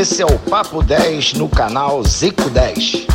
Esse é o Papo 10 no canal Zico 10.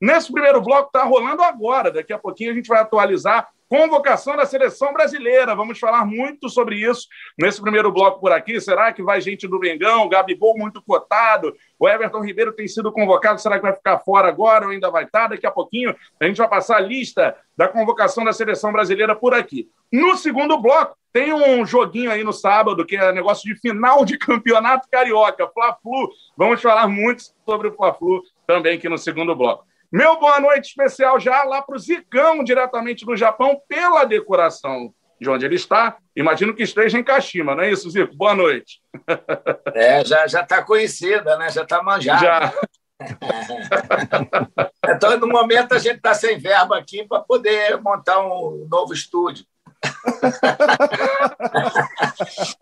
Nesse primeiro bloco está rolando agora. Daqui a pouquinho a gente vai atualizar convocação da seleção brasileira. Vamos falar muito sobre isso nesse primeiro bloco por aqui. Será que vai gente do Mengão? Gabigol muito cotado. O Everton Ribeiro tem sido convocado. Será que vai ficar fora agora ou ainda vai estar? Daqui a pouquinho a gente vai passar a lista da convocação da seleção brasileira por aqui. No segundo bloco, tem um joguinho aí no sábado que é negócio de final de campeonato carioca, Fla-Flu. Vamos falar muito sobre o Fla-Flu também aqui no segundo bloco. Meu boa noite especial já lá para o Zicão, diretamente do Japão, pela decoração de onde ele está. Imagino que esteja em Kashima, não é isso, Zico? Boa noite. É, já já está conhecida, né? Já está manjada. Já. então, no momento, a gente está sem verba aqui para poder montar um novo estúdio.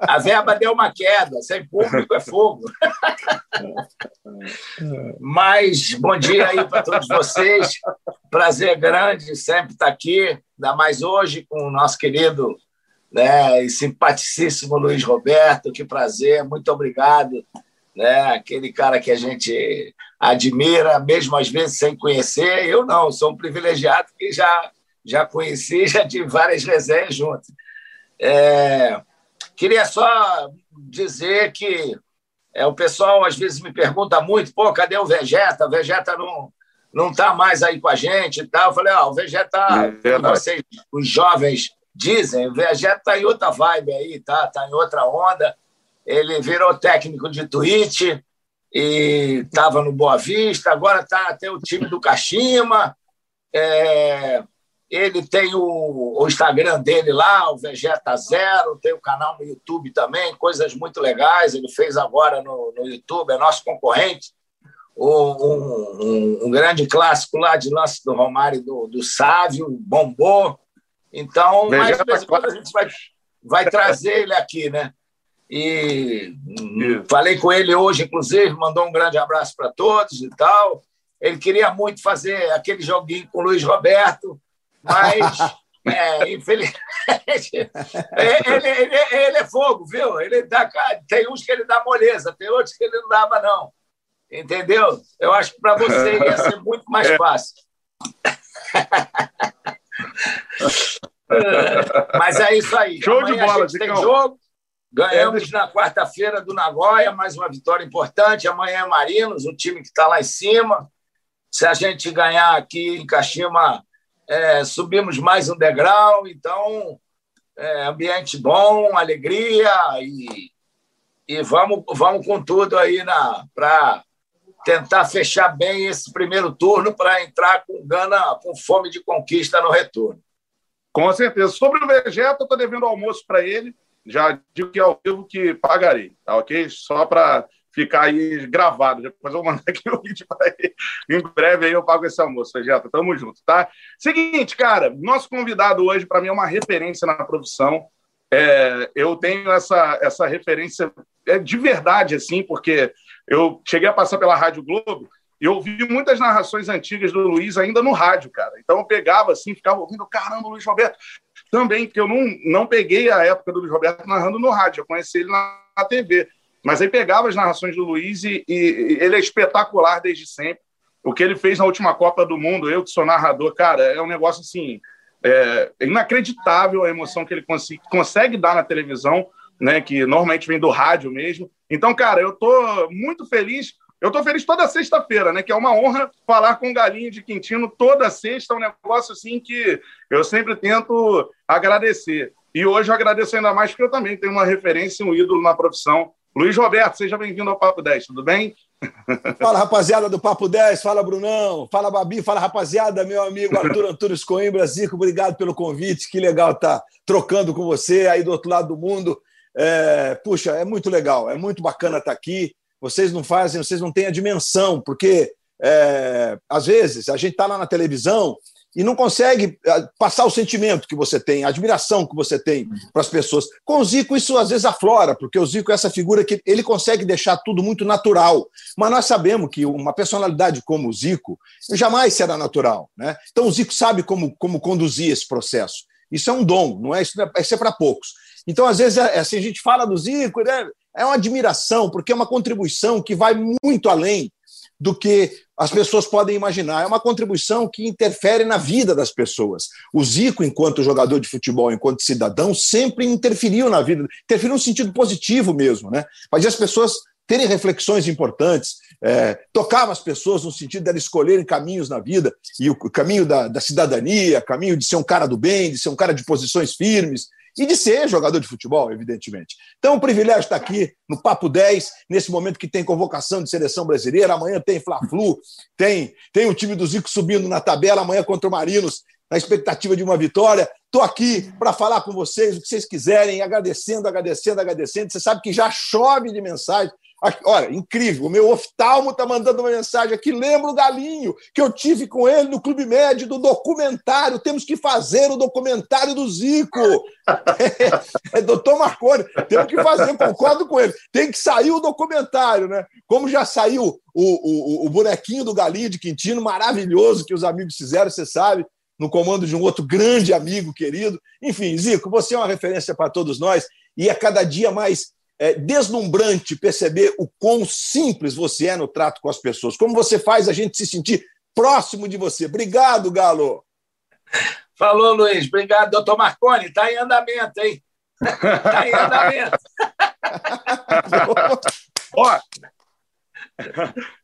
A verba deu uma queda, sem público é fogo. Mas bom dia aí para todos vocês. Prazer grande sempre estar aqui, ainda mais hoje com o nosso querido né, e simpaticíssimo Luiz Roberto. Que prazer, muito obrigado. Né, aquele cara que a gente admira, mesmo às vezes sem conhecer. Eu não, sou um privilegiado que já já conheci, já tive várias resenhas juntos. É, queria só dizer que é, o pessoal às vezes me pergunta muito, pô, cadê o Vegeta? O Vegeta não não está mais aí com a gente e tal. Eu falei, ó, oh, o Vegeta, é vocês, os jovens dizem, o Vegeta está em outra vibe aí, tá? Está em outra onda. Ele virou técnico de Twitch e estava no Boa Vista, agora está até o time do Kashima. É, ele tem o, o, Instagram dele lá, o Vegeta Zero, tem o canal no YouTube também, coisas muito legais. Ele fez agora no, no YouTube, é nosso concorrente. Um, um, um, grande clássico lá de lance do Romário do, do Sávio, bombou. Então, mais de vez em quando a gente vai, vai trazer ele aqui, né? E falei com ele hoje, inclusive, mandou um grande abraço para todos e tal. Ele queria muito fazer aquele joguinho com o Luiz Roberto, mas, é, infelizmente, ele, ele, ele, é fogo, viu? Ele dá, tem uns que ele dá moleza, tem outros que ele não dava, não. Entendeu? Eu acho que para você ia ser muito mais é. fácil. Mas é isso aí. Show Amanhã de bola, a gente tem jogo. Ganhamos é. na quarta-feira do Nagoya, mais uma vitória importante. Amanhã é Marinos, o time que está lá em cima. Se a gente ganhar aqui em Kashima, é, subimos mais um degrau, então é, ambiente bom, alegria e, e vamos, vamos com tudo aí para tentar fechar bem esse primeiro turno para entrar com gana, com fome de conquista no retorno. Com certeza. Sobre o Vegeta, eu estou devendo almoço para ele. Já digo que é ao vivo que pagarei, tá ok? Só para ficar aí gravado. Depois eu vou mandar aqui o vídeo para ele. Em breve aí eu pago esse almoço, Vegeta. Tamo junto, tá? Seguinte, cara, nosso convidado hoje, para mim, é uma referência na produção. É, eu tenho essa, essa referência é, de verdade, assim, porque eu cheguei a passar pela Rádio Globo e eu ouvi muitas narrações antigas do Luiz ainda no rádio, cara. Então eu pegava assim, ficava ouvindo, caramba, Luiz Roberto. Também, porque eu não, não peguei a época do Luiz Roberto narrando no rádio, eu conheci ele na, na TV. Mas aí pegava as narrações do Luiz e, e, ele é espetacular desde sempre. O que ele fez na última Copa do Mundo, eu que sou narrador, cara, é um negócio assim é, inacreditável a emoção que ele consegue, consegue dar na televisão, né? Que normalmente vem do rádio mesmo. Então, cara, eu tô muito feliz. Eu tô feliz toda sexta-feira, né? Que é uma honra falar com o Galinho de Quintino toda sexta, é um negócio assim que eu sempre tento agradecer. E hoje eu agradeço ainda mais porque eu também tenho uma referência, um ídolo na profissão, Luiz Roberto, seja bem-vindo ao Papo 10, tudo bem? Fala, rapaziada do Papo 10, fala, Brunão, fala, Babi, fala, rapaziada, meu amigo Arthur Antunes Coimbra, Zico, obrigado pelo convite, que legal estar tá trocando com você aí do outro lado do mundo. É, puxa, é muito legal, é muito bacana estar tá aqui. Vocês não fazem, vocês não têm a dimensão, porque é, às vezes a gente está lá na televisão e não consegue eh, passar o sentimento que você tem, a admiração que você tem para as pessoas. Com o Zico, isso às vezes aflora, porque o Zico é essa figura que ele consegue deixar tudo muito natural. Mas nós sabemos que uma personalidade como o Zico jamais será natural. Né? Então o Zico sabe como, como conduzir esse processo. Isso é um dom, não é? Isso é, é para poucos. Então, às vezes, é, assim, a gente fala do Zico, né? é uma admiração, porque é uma contribuição que vai muito além do que as pessoas podem imaginar. É uma contribuição que interfere na vida das pessoas. O Zico, enquanto jogador de futebol, enquanto cidadão, sempre interferiu na vida, interferiu no sentido positivo mesmo, né? Fazia as pessoas terem reflexões importantes, é, tocava as pessoas no sentido de elas escolherem caminhos na vida, e o caminho da, da cidadania, caminho de ser um cara do bem, de ser um cara de posições firmes, e de ser jogador de futebol, evidentemente. Então, o privilégio está aqui no Papo 10, nesse momento que tem convocação de seleção brasileira. Amanhã tem Fla-Flu, tem, tem o time do Zico subindo na tabela, amanhã contra o Marinos, na expectativa de uma vitória. Estou aqui para falar com vocês o que vocês quiserem, agradecendo, agradecendo, agradecendo. Você sabe que já chove de mensagem. Olha, incrível, o meu oftalmo está mandando uma mensagem aqui. Lembra o Galinho, que eu tive com ele no Clube Médio do documentário. Temos que fazer o documentário do Zico. É, é doutor Marconi, temos que fazer, concordo com ele. Tem que sair o documentário, né? Como já saiu o, o, o bonequinho do Galinho de Quintino, maravilhoso, que os amigos fizeram, você sabe, no comando de um outro grande amigo querido. Enfim, Zico, você é uma referência para todos nós e é cada dia mais é deslumbrante perceber o quão simples você é no trato com as pessoas, como você faz a gente se sentir próximo de você. Obrigado, Galo. Falou, Luiz. Obrigado, doutor Marconi. Está em andamento, hein? Está em andamento. Ó,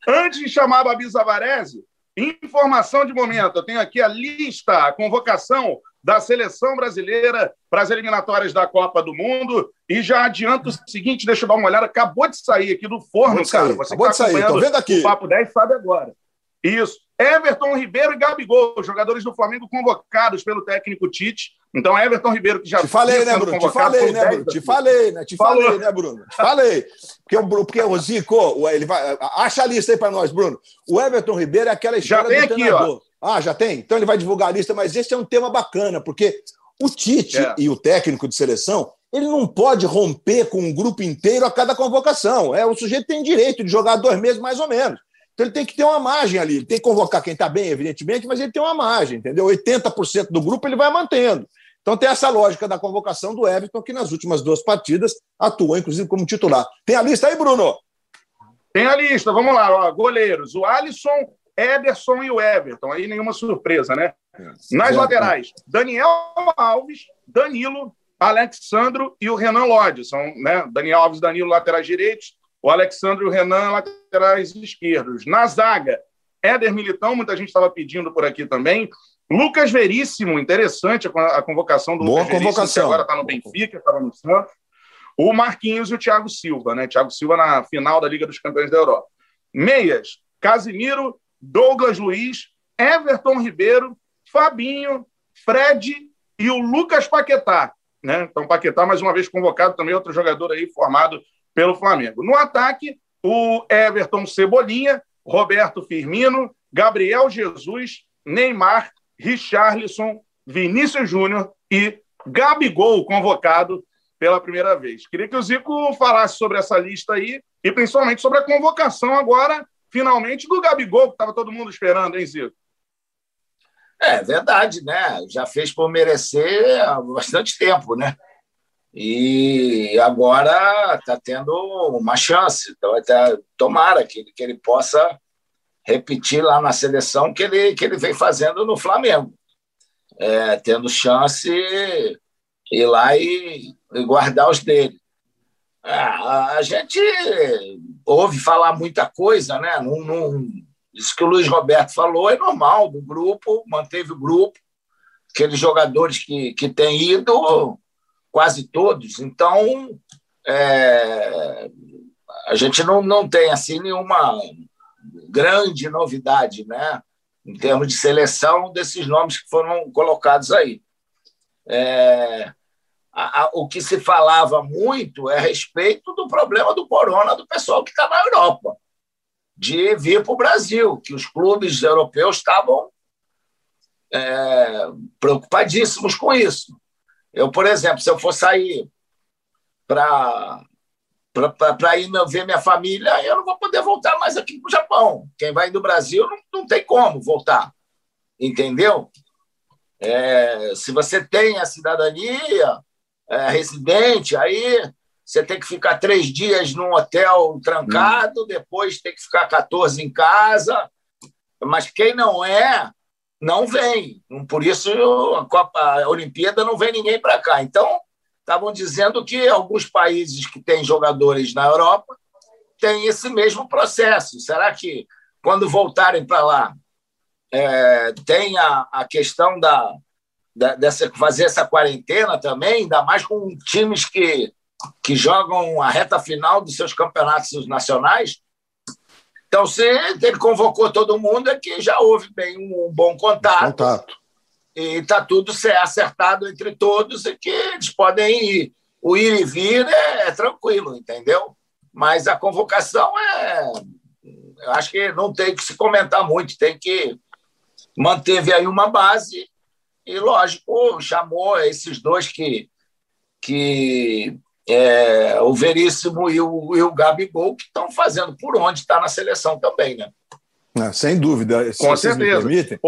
antes de chamar a Babi Zavarese, informação de momento. Eu tenho aqui a lista, a convocação da seleção brasileira para as eliminatórias da Copa do Mundo. E já adianto o seguinte, deixa eu dar uma olhada, acabou de sair aqui do forno, cara. Você acabou tá de sair, tô vendo aqui. O Papo 10 sabe agora. Isso. Everton Ribeiro e Gabigol, jogadores do Flamengo convocados pelo técnico Tite. Então, Everton Ribeiro, que já Te falei, né, Bruno? Te falei, né, Bruno? Te falei, né? Te Falou. falei, né, Bruno? Te falei. Porque o, porque o Zico, ele vai. Acha a lista aí para nós, Bruno. O Everton Ribeiro é aquela história já tem do aqui, treinador. Ó. Ah, já tem? Então ele vai divulgar a lista, mas esse é um tema bacana, porque o Tite é. e o técnico de seleção, ele não pode romper com um grupo inteiro a cada convocação. É, o sujeito tem direito de jogar dois meses mais ou menos. Então ele tem que ter uma margem ali. Ele tem que convocar quem está bem, evidentemente, mas ele tem uma margem, entendeu? 80% do grupo ele vai mantendo. Então tem essa lógica da convocação do Everton, que nas últimas duas partidas atuou, inclusive, como titular. Tem a lista aí, Bruno? Tem a lista, vamos lá. Ó, goleiros: o Alisson, Ederson e o Everton. Aí nenhuma surpresa, né? Nas laterais, Daniel Alves, Danilo, Alexandro e o Renan Lodge. São né, Daniel Alves e Danilo, laterais direitos, o Alexandro e o Renan, laterais esquerdos. Na zaga, Éder Militão, muita gente estava pedindo por aqui também. Lucas Veríssimo, interessante a convocação do Boa Lucas convocação. agora está no Benfica, estava no Santos. O Marquinhos e o Thiago Silva, né? Thiago Silva na final da Liga dos Campeões da Europa. Meias, Casimiro, Douglas Luiz, Everton Ribeiro, Fabinho, Fred e o Lucas Paquetá. Né? Então, Paquetá, mais uma vez convocado, também outro jogador aí formado pelo Flamengo. No ataque, o Everton Cebolinha, Roberto Firmino, Gabriel Jesus, Neymar, Richarlison, Vinícius Júnior e Gabigol convocado pela primeira vez. Queria que o Zico falasse sobre essa lista aí e principalmente sobre a convocação agora finalmente do Gabigol, que estava todo mundo esperando, hein, Zico? É verdade, né? Já fez por merecer há bastante tempo, né? E agora está tendo uma chance. Então, até, tomara que, que ele possa repetir lá na seleção que ele, que ele vem fazendo no Flamengo. É, tendo chance ir lá e, e guardar os dele. Ah, a gente ouve falar muita coisa, né? Não, não, isso que o Luiz Roberto falou é normal do grupo, manteve o grupo, aqueles jogadores que, que têm ido, quase todos. Então, é, a gente não, não tem assim nenhuma grande novidade, né? Em termos de seleção desses nomes que foram colocados aí. É, a, a, o que se falava muito é a respeito do problema do corona do pessoal que está na Europa, de vir para o Brasil, que os clubes europeus estavam é, preocupadíssimos com isso. Eu, por exemplo, se eu for sair para para ir ver minha família, eu não vou poder voltar mais aqui para o Japão. Quem vai do Brasil não, não tem como voltar. Entendeu? É, se você tem a cidadania, é, residente, aí você tem que ficar três dias num hotel trancado, hum. depois tem que ficar 14 em casa. Mas quem não é, não vem. Por isso a, Copa, a Olimpíada não vem ninguém para cá. Então, estavam dizendo que alguns países que têm jogadores na Europa têm esse mesmo processo. Será que, quando voltarem para lá, é, tem a, a questão da, da, dessa fazer essa quarentena também, ainda mais com times que que jogam a reta final dos seus campeonatos nacionais. Então, se ele convocou todo mundo, é que já houve bem um bom contato. contato. E está tudo acertado entre todos e que eles podem ir. O ir e vir é, é tranquilo, entendeu? Mas a convocação é. Eu acho que não tem que se comentar muito, tem que. Manteve aí uma base e, lógico, chamou esses dois que, que é, o Veríssimo e o, e o Gabigol, que estão fazendo por onde está na seleção também, né? É, sem dúvida. Se Com certeza. Me permitem,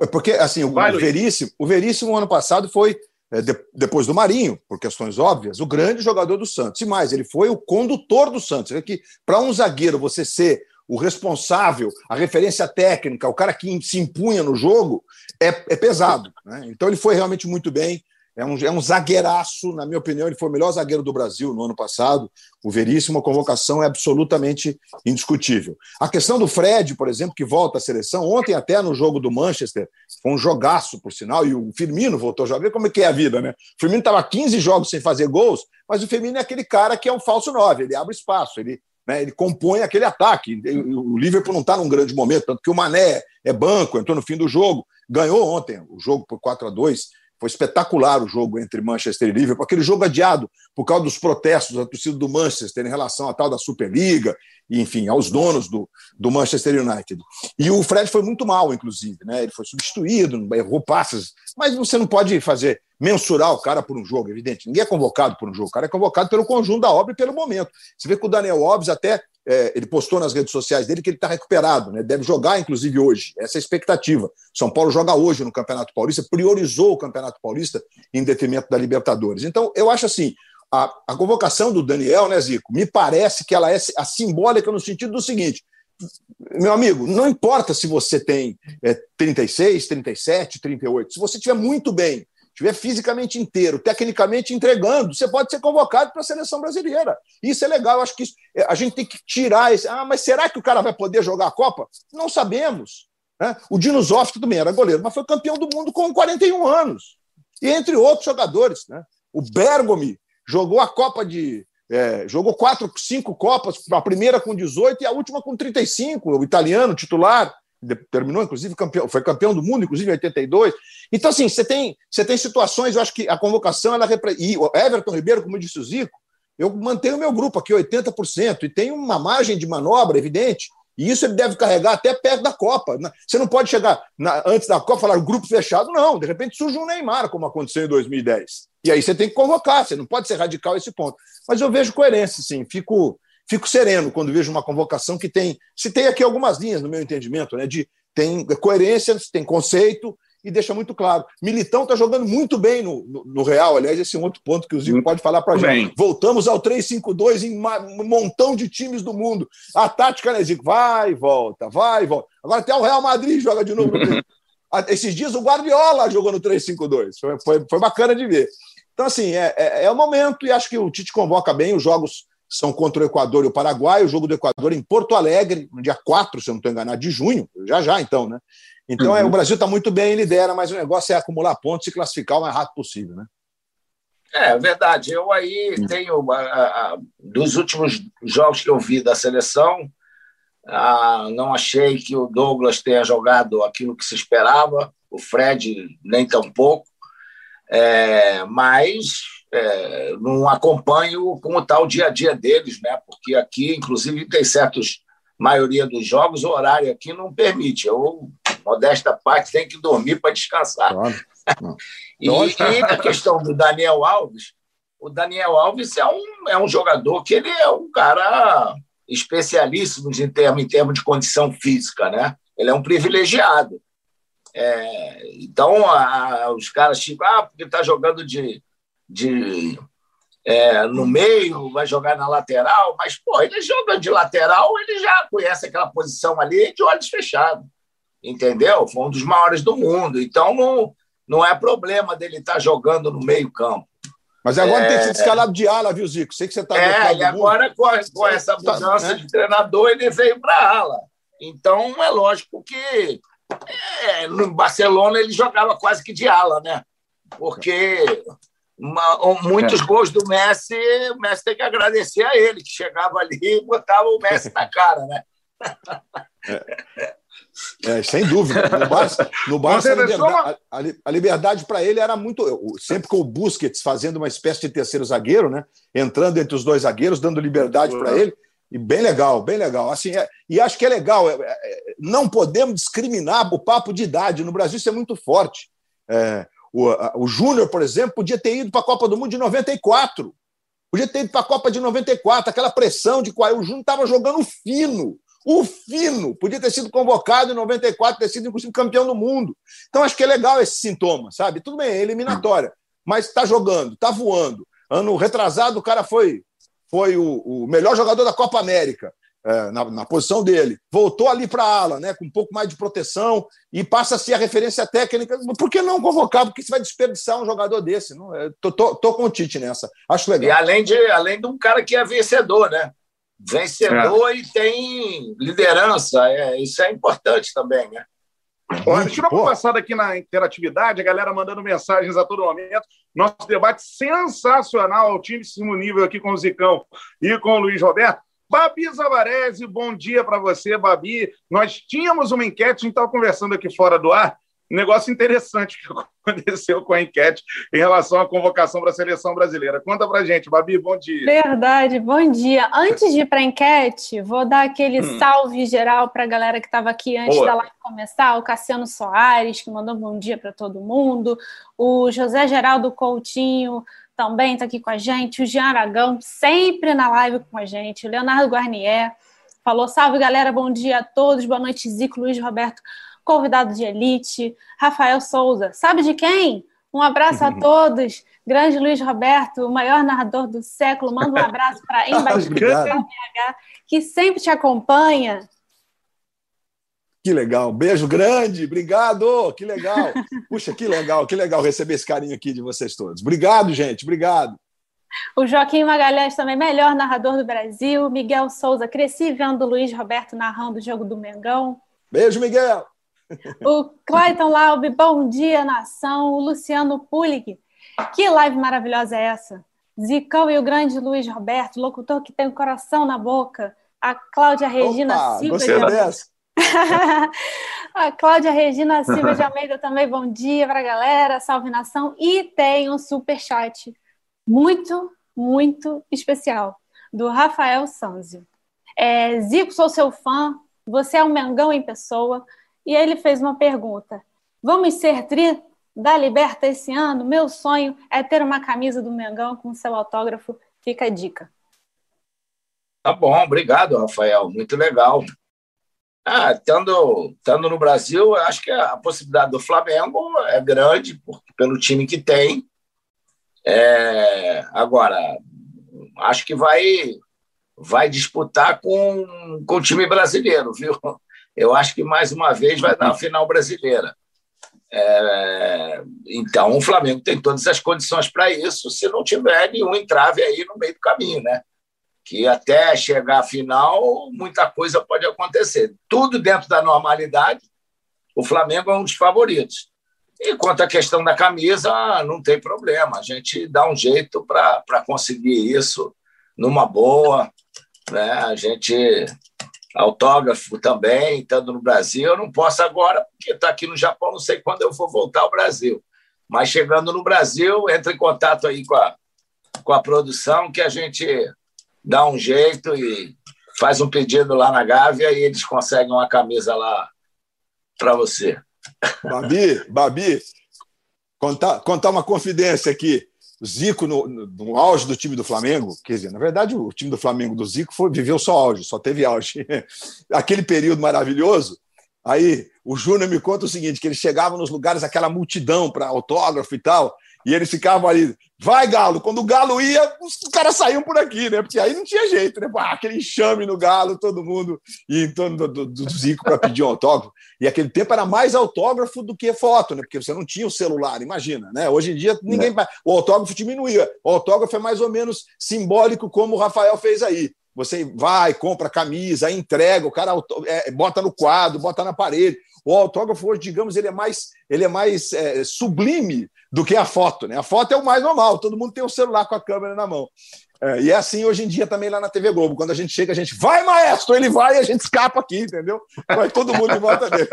é porque assim, o, Vai, Veríssimo, o Veríssimo ano passado foi, é, de, depois do Marinho, por questões óbvias, o grande jogador do Santos. E mais, ele foi o condutor do Santos. É que para um zagueiro você ser o responsável, a referência técnica, o cara que se impunha no jogo, é, é pesado. Né? Então ele foi realmente muito bem. É um, é um zagueiraço, na minha opinião, ele foi o melhor zagueiro do Brasil no ano passado. O Veríssimo, a convocação é absolutamente indiscutível. A questão do Fred, por exemplo, que volta à seleção, ontem até no jogo do Manchester, foi um jogaço, por sinal, e o Firmino voltou a jogar. Como é que é a vida, né? O Firmino estava 15 jogos sem fazer gols, mas o Firmino é aquele cara que é um falso 9, ele abre espaço, ele, né, ele compõe aquele ataque. O Liverpool não está num grande momento, tanto que o Mané é banco, entrou no fim do jogo, ganhou ontem o jogo por 4 a 2 foi espetacular o jogo entre Manchester e Liverpool, aquele jogo adiado por causa dos protestos da torcida do Manchester em relação à tal da Superliga, e, enfim, aos donos do, do Manchester United. E o Fred foi muito mal, inclusive, né? Ele foi substituído, errou passes, mas você não pode fazer mensurar o cara por um jogo, evidente. Ninguém é convocado por um jogo, o cara é convocado pelo conjunto da obra e pelo momento. Você vê que o Daniel Alves até é, ele postou nas redes sociais dele que ele está recuperado, né? deve jogar, inclusive, hoje. Essa é a expectativa. São Paulo joga hoje no Campeonato Paulista, priorizou o Campeonato Paulista em detrimento da Libertadores. Então, eu acho assim: a, a convocação do Daniel, né, Zico, me parece que ela é a simbólica no sentido do seguinte. Meu amigo, não importa se você tem é, 36, 37, 38, se você estiver muito bem estiver fisicamente inteiro, tecnicamente entregando, você pode ser convocado para a seleção brasileira. Isso é legal, acho que isso, é, a gente tem que tirar esse. Ah, mas será que o cara vai poder jogar a Copa? Não sabemos. Né? O Dino também era goleiro, mas foi campeão do mundo com 41 anos. E entre outros jogadores. Né? O Bergomi jogou a Copa de. É, jogou quatro, cinco Copas, a primeira com 18 e a última com 35, o italiano titular terminou, inclusive, campeão, foi campeão do mundo, inclusive em 82. Então, assim, você tem, você tem situações, eu acho que a convocação, ela e o Everton Ribeiro, como disse o Zico, eu mantenho o meu grupo aqui, 80%, e tem uma margem de manobra evidente, e isso ele deve carregar até perto da Copa. Você não pode chegar na, antes da Copa e falar grupo fechado, não. De repente surge um Neymar, como aconteceu em 2010. E aí você tem que convocar, você não pode ser radical esse ponto. Mas eu vejo coerência, sim. Fico, fico sereno quando vejo uma convocação que tem. Se tem aqui algumas linhas, no meu entendimento, né? De, tem coerência, tem conceito e deixa muito claro. Militão está jogando muito bem no, no, no, Real. Aliás, esse é um outro ponto que o Zico pode falar para a gente. Voltamos ao 3-5-2 em um montão de times do mundo. A tática, né, Zico? Vai volta, vai volta. Agora até o Real Madrid joga de novo. Esses dias o Guardiola jogou no 3-5-2. Foi, foi, foi, bacana de ver. Então, assim, é, é, é o momento e acho que o Tite convoca bem os jogos são contra o Equador e o Paraguai, o jogo do Equador em Porto Alegre, no dia 4, se eu não estou enganado, de junho, já já então, né? Então uhum. é, o Brasil está muito bem, lidera, mas o negócio é acumular pontos e classificar o mais rápido possível, né? É verdade. Eu aí uhum. tenho, a, a, dos últimos jogos que eu vi da seleção, a, não achei que o Douglas tenha jogado aquilo que se esperava, o Fred nem tão pouco, é, mas é, não acompanho como está o dia a dia deles, né? Porque aqui, inclusive, tem certos maioria dos jogos, o horário aqui não permite. Eu, modesta parte, tenho que dormir para descansar. Claro. e, e a questão do Daniel Alves, o Daniel Alves é um, é um jogador que ele é um cara especialíssimo em termos, em termos de condição física, né? Ele é um privilegiado. É, então, a, os caras tipo, ah, porque está jogando de, de é, no meio, vai jogar na lateral, mas, pô, ele joga de lateral, ele já conhece aquela posição ali de olhos fechados, entendeu? Foi um dos maiores do mundo, então não, não é problema dele estar tá jogando no meio campo. Mas agora é... tem sido escalado de ala, viu, Zico? Sei que você está É, e agora com, com, essa tá, mudança tá, né? de treinador, ele veio para ala. Então, é lógico que é, no Barcelona ele jogava quase que de ala, né? Porque uma, muitos é. gols do Messi, o Messi tem que agradecer a ele, que chegava ali e botava o Messi na cara, né? É. É, sem dúvida. No Barça, no Barça a, liberdade, liberdade para ele era muito. Sempre com o Busquets fazendo uma espécie de terceiro zagueiro, né? entrando entre os dois zagueiros, dando liberdade para ele. E bem legal, bem legal. Assim, é, e acho que é legal. É, é, não podemos discriminar o papo de idade. No Brasil, isso é muito forte. O, o Júnior, por exemplo, podia ter ido para a Copa do Mundo de 94. Podia ter ido para a Copa de 94, aquela pressão de qual o Júnior estava jogando fino. O fino podia ter sido convocado em 94, ter sido, inclusive, campeão do mundo. Então, acho que é legal esse sintoma, sabe? Tudo bem, é eliminatória, mas está jogando, está voando. Ano retrasado, o cara foi, foi o, o melhor jogador da Copa América. É, na, na, posição dele. Voltou ali para a ala, né, com um pouco mais de proteção e passa a ser a referência técnica. Por que não convocar? Porque você vai desperdiçar um jogador desse. Não, é, tô, tô, tô com o Tite nessa. Acho legal. E além de, além de um cara que é vencedor, né? vencedor é. e tem liderança. É, isso é importante também, né? Olha, deixa eu dar uma passada aqui na interatividade, a galera mandando mensagens a todo momento. Nosso debate sensacional, altíssimo nível aqui com o Zicão e com o Luiz Roberto. Babi Zavarese, bom dia para você, Babi. Nós tínhamos uma enquete, a gente estava conversando aqui fora do ar, um negócio interessante que aconteceu com a enquete em relação à convocação para a seleção brasileira. Conta para gente, Babi, bom dia. Verdade, bom dia. Antes de ir para a enquete, vou dar aquele hum. salve geral para a galera que estava aqui antes Boa. da live começar, o Cassiano Soares, que mandou um bom dia para todo mundo, o José Geraldo Coutinho também está aqui com a gente, o Jean Aragão, sempre na live com a gente, o Leonardo Guarnier, falou, salve galera, bom dia a todos, boa noite Zico, Luiz Roberto, convidado de elite, Rafael Souza. Sabe de quem? Um abraço a todos. Grande Luiz Roberto, o maior narrador do século. Manda um abraço para a Embaixador que sempre te acompanha. Que legal. Beijo grande. Obrigado. Que legal. Puxa, que legal, que legal receber esse carinho aqui de vocês todos. Obrigado, gente. Obrigado. O Joaquim Magalhães também, melhor narrador do Brasil. Miguel Souza, cresci vendo o Luiz Roberto narrando o jogo do Mengão. Beijo, Miguel. O Clayton Laub, bom dia, nação. O Luciano Pulig, que live maravilhosa é essa? Zicão e o grande Luiz Roberto, locutor que tem o coração na boca. A Cláudia Regina Opa, Silva. De Almeida. a Cláudia Regina Silva de Almeida também, bom dia para a galera, salve nação. E tem um super chat muito, muito especial do Rafael Sanzio. É, Zico, sou seu fã, você é um Mengão em pessoa. E ele fez uma pergunta: Vamos ser tri da Liberta esse ano? Meu sonho é ter uma camisa do Mengão com seu autógrafo. Fica a dica. Tá bom, obrigado, Rafael. Muito legal. Ah, estando, estando no Brasil, acho que a possibilidade do Flamengo é grande por, pelo time que tem. É, agora, acho que vai vai disputar com, com o time brasileiro, viu? eu acho que mais uma vez vai dar a final brasileira. É, então, o Flamengo tem todas as condições para isso, se não tiver nenhum entrave aí no meio do caminho, né? Que até chegar à final, muita coisa pode acontecer. Tudo dentro da normalidade, o Flamengo é um dos favoritos. E quanto à questão da camisa, não tem problema, a gente dá um jeito para conseguir isso numa boa. Né? A gente autógrafo também, estando no Brasil. Eu não posso agora, porque está aqui no Japão, não sei quando eu vou voltar ao Brasil. Mas chegando no Brasil, entra em contato aí com a, com a produção, que a gente dá um jeito e faz um pedido lá na Gávea e eles conseguem uma camisa lá para você. Babi, Babi, contar, contar uma confidência aqui. Zico, no, no, auge do time do Flamengo, quer dizer, na verdade, o time do Flamengo do Zico foi, viveu só auge, só teve auge. Aquele período maravilhoso. Aí o Júnior me conta o seguinte: que ele chegava nos lugares, aquela multidão para autógrafo e tal, E eles ficavam ali, vai, Galo. Quando o Galo ia, os caras saíam por aqui, né? Porque aí não tinha jeito, né? Ah, aquele enxame no Galo, todo mundo ia em torno do, do, do Zico para pedir um autógrafo. E aquele tempo era mais autógrafo do que foto, né? Porque você não tinha o celular, imagina, né? Hoje em dia ninguém. É. O autógrafo diminuía. O autógrafo é mais ou menos simbólico, como o Rafael fez aí. Você vai, compra camisa, entrega, o cara é, bota no quadro, bota na parede. O autógrafo hoje, digamos, ele é mais, ele é mais é, sublime do que a foto. Né? A foto é o mais normal, todo mundo tem o um celular com a câmera na mão. É, e é assim hoje em dia também lá na TV Globo. Quando a gente chega, a gente vai, maestro, ele vai e a gente escapa aqui, entendeu? Vai todo mundo em volta dele.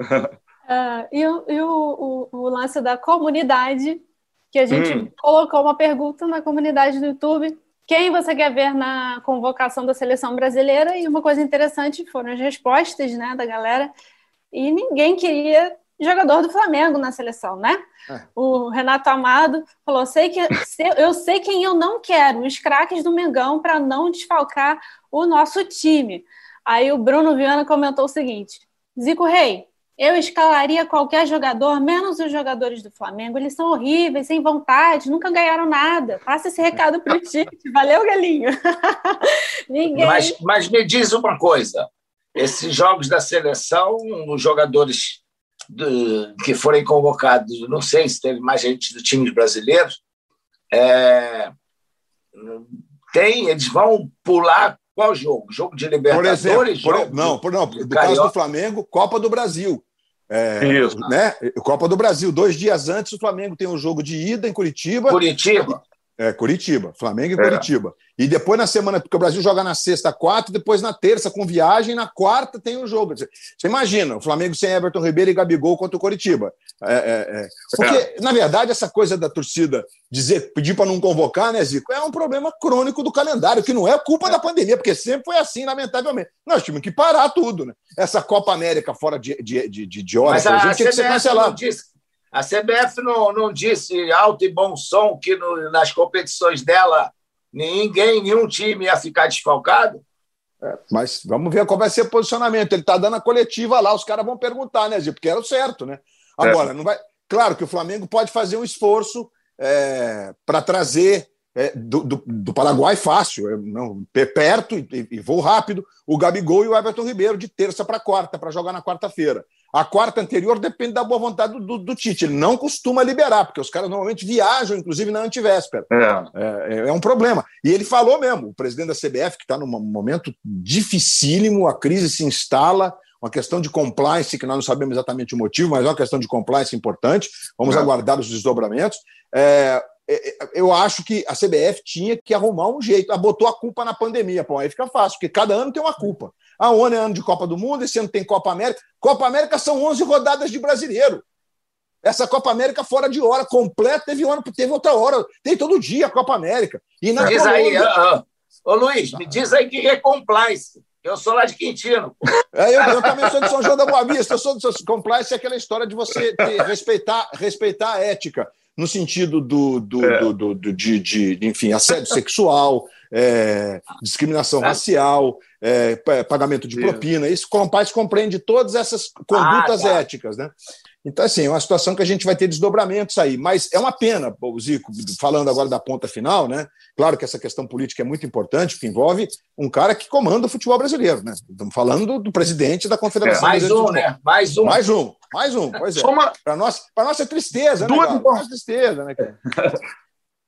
uh, e e o, o, o, lance da comunidade, que a gente hum. colocou uma pergunta na comunidade do YouTube. Quem você quer ver na convocação da seleção brasileira? E uma coisa interessante foram as respostas né, da galera. E ninguém queria jogador do Flamengo na seleção, né? É. O Renato Amado falou: sei que, eu sei quem eu não quero, os craques do Mengão, para não desfalcar o nosso time. Aí o Bruno Viana comentou o seguinte: Zico Rei, eu escalaria qualquer jogador, menos os jogadores do Flamengo. Eles são horríveis, sem vontade, nunca ganharam nada. Passa esse recado para o Tite. Valeu, Galinho. Ninguém... Mas, mas me diz uma coisa: esses jogos da seleção, os jogadores do, que forem convocados, não sei se teve mais gente do time brasileiro, é, tem, eles vão pular qual jogo? Jogo de Libertadores? Por exemplo, por, não, por, não, do caso do Flamengo, Copa do Brasil. É, Isso. Né? Copa do Brasil. Dois dias antes, o Flamengo tem um jogo de ida em Curitiba. Curitiba. É, Curitiba, Flamengo e é. Curitiba. E depois na semana, porque o Brasil joga na sexta, quatro, depois na terça com viagem, na quarta tem o jogo. Você imagina, o Flamengo sem Everton Ribeiro e Gabigol contra o Curitiba. É, é, é. porque, na verdade, essa coisa da torcida dizer, pedir para não convocar, né, Zico, é um problema crônico do calendário, que não é culpa da pandemia, porque sempre foi assim, lamentavelmente. Nós tínhamos que parar tudo, né? Essa Copa América fora de, de, de, de hora, Mas a, gente tinha que ser cancelada. A CBF não, não disse alto e bom som que no, nas competições dela ninguém, nenhum time ia ficar desfalcado? É, mas vamos ver qual vai ser o posicionamento. Ele está dando a coletiva lá, os caras vão perguntar, né, Zé? Porque era o certo, né? Agora, é. não vai. Claro que o Flamengo pode fazer um esforço é, para trazer é, do, do, do, Paraguai fácil, é, não, perto e, e voo rápido, o Gabigol e o Everton Ribeiro de terça para quarta, para jogar na quarta-feira. A quarta anterior depende da boa vontade do, do, do, Tite. Ele não costuma liberar, porque os caras normalmente viajam, inclusive na antivéspera. É. É, é um problema. E ele falou mesmo, o presidente da CBF, que está num momento dificílimo, a crise se instala, uma questão de compliance, que nós não sabemos exatamente o motivo, mas é uma questão de compliance importante. Vamos é. aguardar os desdobramentos. É, é, é, eu acho que a CBF tinha que arrumar um jeito. Ela botou a culpa na pandemia. Pô, aí fica fácil, porque cada ano tem uma culpa. Ah, um ano é ano de Copa do Mundo, esse ano tem Copa América. Copa América são 11 rodadas de brasileiro. Essa Copa América fora de hora, completa, teve ano, teve outra hora. Tem todo dia a Copa América. E na diz aí, uh, ô Luiz, me diz aí que é compliance. Eu sou lá de Quintino. É, eu, eu, também sou de São João da Boa Vista. Eu sou de compliance é aquela história de você ter, respeitar, respeitar a ética no sentido do, do, é. do, do, do de, de, enfim, assédio sexual, é, discriminação é. racial, pagamento de propina. Isso Compaz compreende todas essas condutas ah, tá. éticas, né? Então, assim, é uma situação que a gente vai ter desdobramentos aí. Mas é uma pena, Zico, falando agora da ponta final, né? Claro que essa questão política é muito importante, porque envolve um cara que comanda o futebol brasileiro, né? Estamos falando do presidente da Confederação é, Mais um, né? Mais um. Mais um, mais um, pois é. Uma... Para nossa, nossa tristeza, né, Duas né, nossa tristeza, né, cara?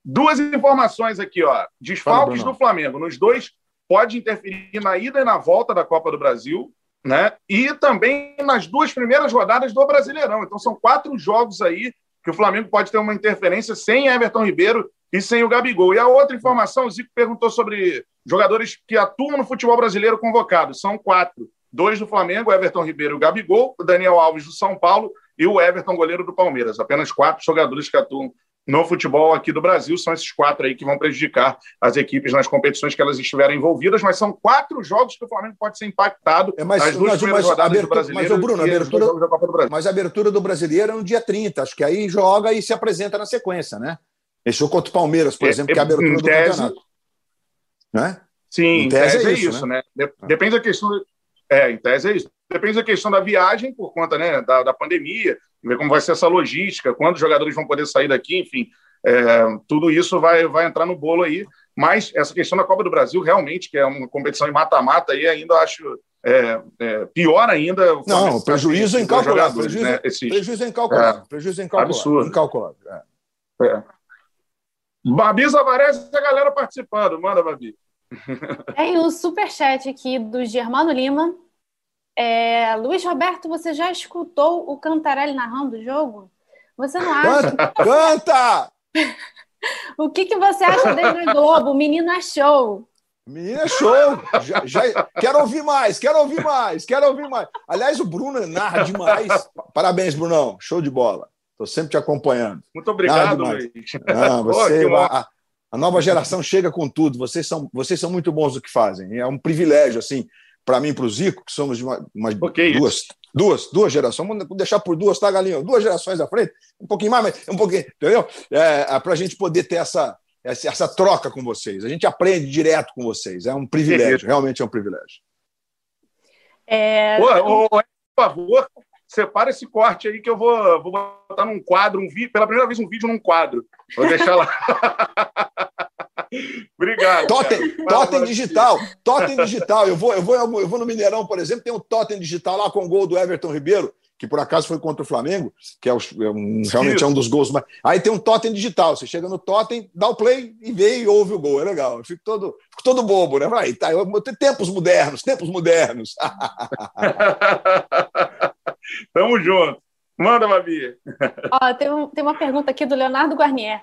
Duas informações aqui, ó. Desfalques do Flamengo. Nos dois, pode interferir na ida e na volta da Copa do Brasil né? E também nas duas primeiras rodadas do Brasileirão. Então são quatro jogos aí que o Flamengo pode ter uma interferência sem Everton Ribeiro e sem o Gabigol. E a outra informação, o Zico perguntou sobre jogadores que atuam no futebol brasileiro convocados. São quatro. Dois do Flamengo, Everton Ribeiro e o Gabigol, o Daniel Alves do São Paulo e o Everton, goleiro do Palmeiras. Apenas quatro jogadores que atuam no futebol aqui do Brasil. São esses quatro aí que vão prejudicar as equipes nas competições que elas estiverem envolvidas, mas são quatro jogos que o Flamengo pode ser impactado é, mas, nas duas mas, primeiras mas, rodadas abertura, do Brasileiro mas, Bruno, abertura, do Brasil. Mas a abertura do Brasileiro é no dia 30, acho que aí joga e se apresenta na sequência, né? Esse jogo contra o Palmeiras, por é, exemplo, que é a abertura do tese, campeonato. Né? Sim, em tese, tese é, isso, é isso, né? né? Depende da questão... É, em tese é isso. Depende da questão da viagem, por conta né, da, da pandemia, ver como vai ser essa logística, quando os jogadores vão poder sair daqui, enfim, é, tudo isso vai, vai entrar no bolo aí. Mas essa questão da Copa do Brasil, realmente, que é uma competição em mata-mata, aí ainda acho é, é, pior ainda. Não, prejuízo incalculável. Prejuízo, né, esses... prejuízo incalculável. É, prejuízo incalculável. Absurdo. Incalculável. É. é. Babi Zavarese a galera participando. Manda, Babi. Tem o um superchat aqui do Germano Lima. É, Luiz Roberto, você já escutou o Cantarelli narrando o jogo? Você não acha? Canta! o que, que você acha dele no Globo? Menino é show. Menina, é show! Já, já, quero ouvir mais, quero ouvir mais, quero ouvir mais. Aliás, o Bruno narra demais. Parabéns, Brunão. Show de bola. Estou sempre te acompanhando. Muito obrigado, Luiz. Ah, você, a, a, nova geração chega com tudo. Vocês são, vocês são muito bons no que fazem. É um privilégio, assim, para mim e para o Zico, que somos uma, uma okay, duas, duas, duas gerações. Vamos deixar por duas, tá, Galinho? Duas gerações à frente, um pouquinho mais, mas um pouquinho, entendeu? É, para a gente poder ter essa, essa, essa troca com vocês. A gente aprende direto com vocês. É um privilégio, realmente é um privilégio. É... Ô, ô, por favor, separa esse corte aí que eu vou, vou botar num quadro, um vídeo, pela primeira vez um vídeo num quadro. Vou deixar lá. Obrigado. Totem, totem digital, totem digital. Eu vou, eu, vou, eu vou no Mineirão, por exemplo, tem um totem digital lá com o gol do Everton Ribeiro que por acaso foi contra o Flamengo, que é, o, é um, realmente é um dos gols. Mas... Aí tem um totem digital. Você chega no totem, dá o play e vê e ouve o gol. É legal. Eu fico todo, fico todo bobo, né? Vai, tá, eu, tempos modernos, tempos modernos. Tamo junto. Manda, Babi. Ó, tem, um, tem uma pergunta aqui do Leonardo Guarnier.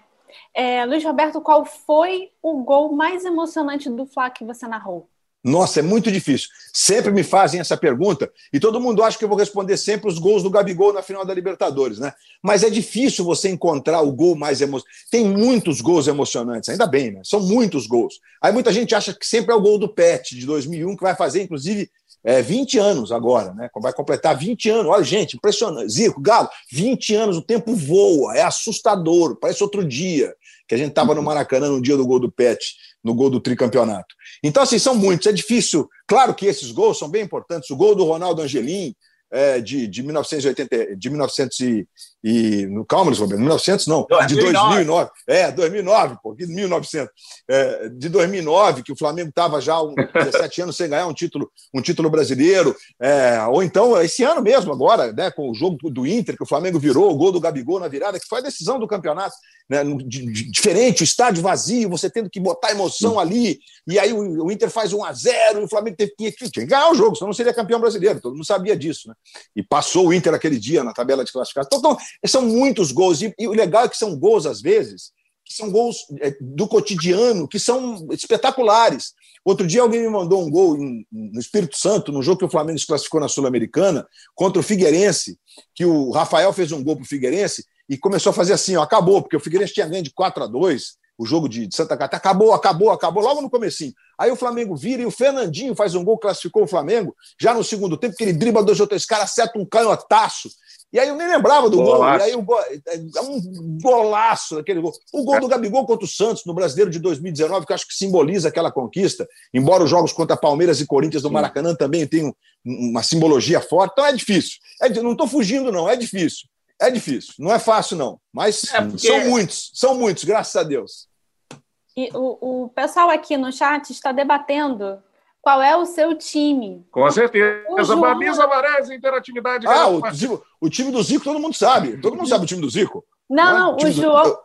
É, Luiz Roberto, qual foi o gol mais emocionante do Fla que você narrou? Nossa, é muito difícil. Sempre me fazem essa pergunta e todo mundo acha que eu vou responder sempre os gols do Gabigol na final da Libertadores, né? Mas é difícil você encontrar o gol mais emocionante. Tem muitos gols emocionantes, ainda bem, né? São muitos gols. Aí muita gente acha que sempre é o gol do Pet de 2001 que vai fazer, inclusive, é, 20 anos agora, né? Vai completar 20 anos. Olha, gente, impressionante. Zico, Galo, 20 anos, o tempo voa, é assustador, parece outro dia que a gente estava no Maracanã no dia do gol do Pet, no gol do tricampeonato. Então, assim, são muitos, é difícil. Claro que esses gols são bem importantes. O gol do Ronaldo Angelim, é, de, de 1980, de 1900 e, e no calma, Luiz Roberto, 1900 não, 2009. de 2009, é, 2009, pô, 1900, é, de 2009, que o Flamengo estava já um 17 anos sem ganhar um título, um título brasileiro, é, ou então esse ano mesmo agora, né, com o jogo do Inter que o Flamengo virou, o gol do Gabigol na virada, que foi a decisão do campeonato, né, diferente, o estádio vazio, você tendo que botar emoção ali, e aí o, o Inter faz 1 a 0 e o Flamengo teve que, tinha que ganhar o jogo, senão não seria campeão brasileiro, todo mundo sabia disso, né? E passou o Inter aquele dia na tabela de classificação. Então, então são muitos gols, e, e, o legal é que são gols, às vezes, que são gols é, do cotidiano, que são espetaculares. Outro dia alguém me mandou um gol no Espírito Santo, no jogo que o Flamengo se classificou na Sul-Americana, contra o Figueirense, que o Rafael fez um gol para o Figueirense, e começou a fazer assim, ó, acabou, porque o Figueirense tinha ganho de 4 a 2 o jogo de, Santa Catarina, acabou, acabou, acabou, logo no comecinho. Aí o Flamengo vira e o Fernandinho faz um gol, classificou o Flamengo, já no segundo tempo, que ele dribla dois ou três caras, acerta um canhotaço. E aí eu nem lembrava do golaço. gol. E aí o gol, é um golaço aquele gol. O gol do Gabigol contra o Santos no Brasileiro de 2019, que eu acho que simboliza aquela conquista, embora os jogos contra Palmeiras e Corinthians do Maracanã também tenham uma simbologia forte. Então é difícil. É, não estou fugindo, não, é difícil. É difícil, não é fácil, não. Mas é porque... são muitos, são muitos, graças a Deus. E o, o pessoal aqui no chat está debatendo qual é o seu time. Com certeza. João... Babisa Varese, interatividade. Ah, o, o, time do Zico todo mundo sabe. Todo mundo sabe o time do Zico. Não, não, o, o João, do...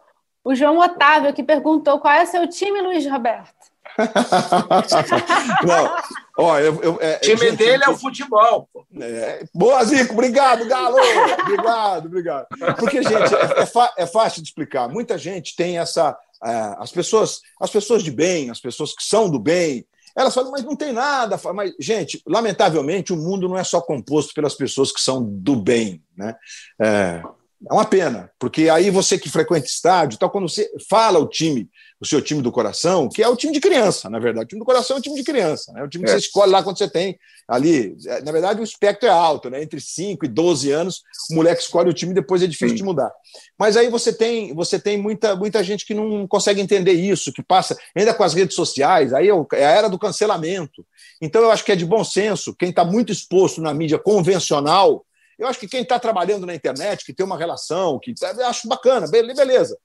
o João Otávio que perguntou qual é o seu time, Luiz Roberto. não, ó, eu, eu, é, o time gente, dele é o futebol. É, boa, Zico, obrigado, Galo. obrigado, obrigado. Porque, gente, é, é, é fácil de explicar. Muita gente tem essa. É, as pessoas, as pessoas de bem, as pessoas que são do bem, elas falam, mas não tem nada. Mas, gente, lamentavelmente, o mundo não é só composto pelas pessoas que são do bem. Né? É, é uma pena, porque aí você que frequenta estádio, tal, quando você fala o time, o seu time do coração, que é o time de criança, na verdade. O time do coração é o time de criança, né? o time que é. você escolhe lá quando você tem ali. É, na verdade, o espectro é alto, né? entre 5 e 12 anos, o moleque escolhe o time e depois é difícil Sim. de mudar. Mas aí você tem, você tem muita, muita gente que não consegue entender isso, que passa ainda com as redes sociais, aí é, é a era do cancelamento. Então, eu acho que é de bom senso, quem está muito exposto na mídia convencional Eu acho que quem está trabalhando na internet, que tem uma relação, que eu acho bacana, beleza.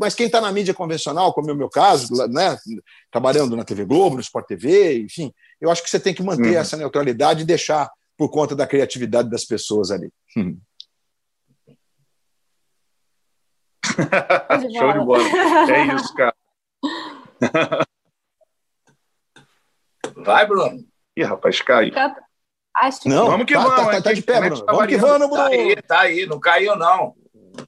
Mas quem está na mídia convencional, como é o meu caso, né, trabalhando na TV Globo, no Sport TV, enfim, eu acho que você tem que manter uhum. essa neutralidade e deixar por conta da criatividade das pessoas ali. Hum. Show de bola. É isso, cara. Vai, Bruno. Ih, rapaz, caiu. Acho não, vamos que tá, vamos. Tá, tá, tá de pé, Bruno. Tá vamos que vamos, Bruno. Tá aí, tá aí, não caiu, não.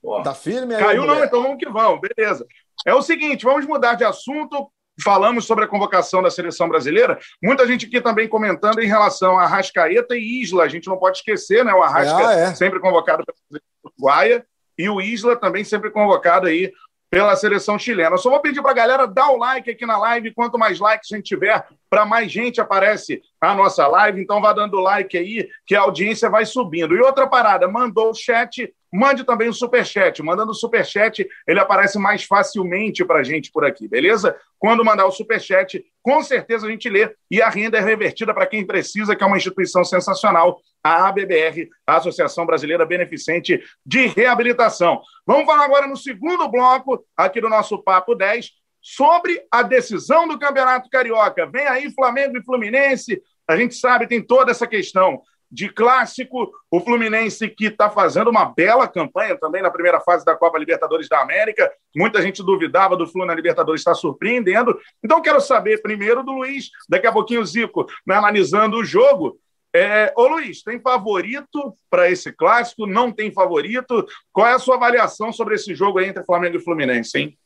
Pô. Tá firme aí. Caiu, não, então vamos que vamos, beleza. É o seguinte, vamos mudar de assunto. Falamos sobre a convocação da seleção brasileira. Muita gente aqui também comentando em relação a Rascaeta e Isla. A gente não pode esquecer, né? O Arrasca ah, é. sempre convocado pela Uruguaia e o Isla também sempre convocado aí pela seleção chilena. só vou pedir para a galera dar o like aqui na live. Quanto mais likes a gente tiver, para mais gente aparece a nossa live. Então vá dando like aí, que a audiência vai subindo. E outra parada, mandou o chat, mande também o superchat. Mandando o superchat, ele aparece mais facilmente para a gente por aqui, beleza? Quando mandar o superchat, com certeza a gente lê e a renda é revertida para quem precisa, que é uma instituição sensacional, a ABBR, a Associação Brasileira Beneficente de Reabilitação. Vamos falar agora no segundo bloco aqui do nosso Papo 10 sobre a decisão do Campeonato Carioca. Vem aí Flamengo e Fluminense. A gente sabe, tem toda essa questão de clássico. O Fluminense que está fazendo uma bela campanha também na primeira fase da Copa Libertadores da América. Muita gente duvidava do Flu na Libertadores, está surpreendendo. Então, quero saber primeiro do Luiz, daqui a pouquinho o Zico, né, analisando o jogo. É, ô Luiz, tem favorito para esse clássico? Não tem favorito? Qual é a sua avaliação sobre esse jogo entre Flamengo e Fluminense, hein?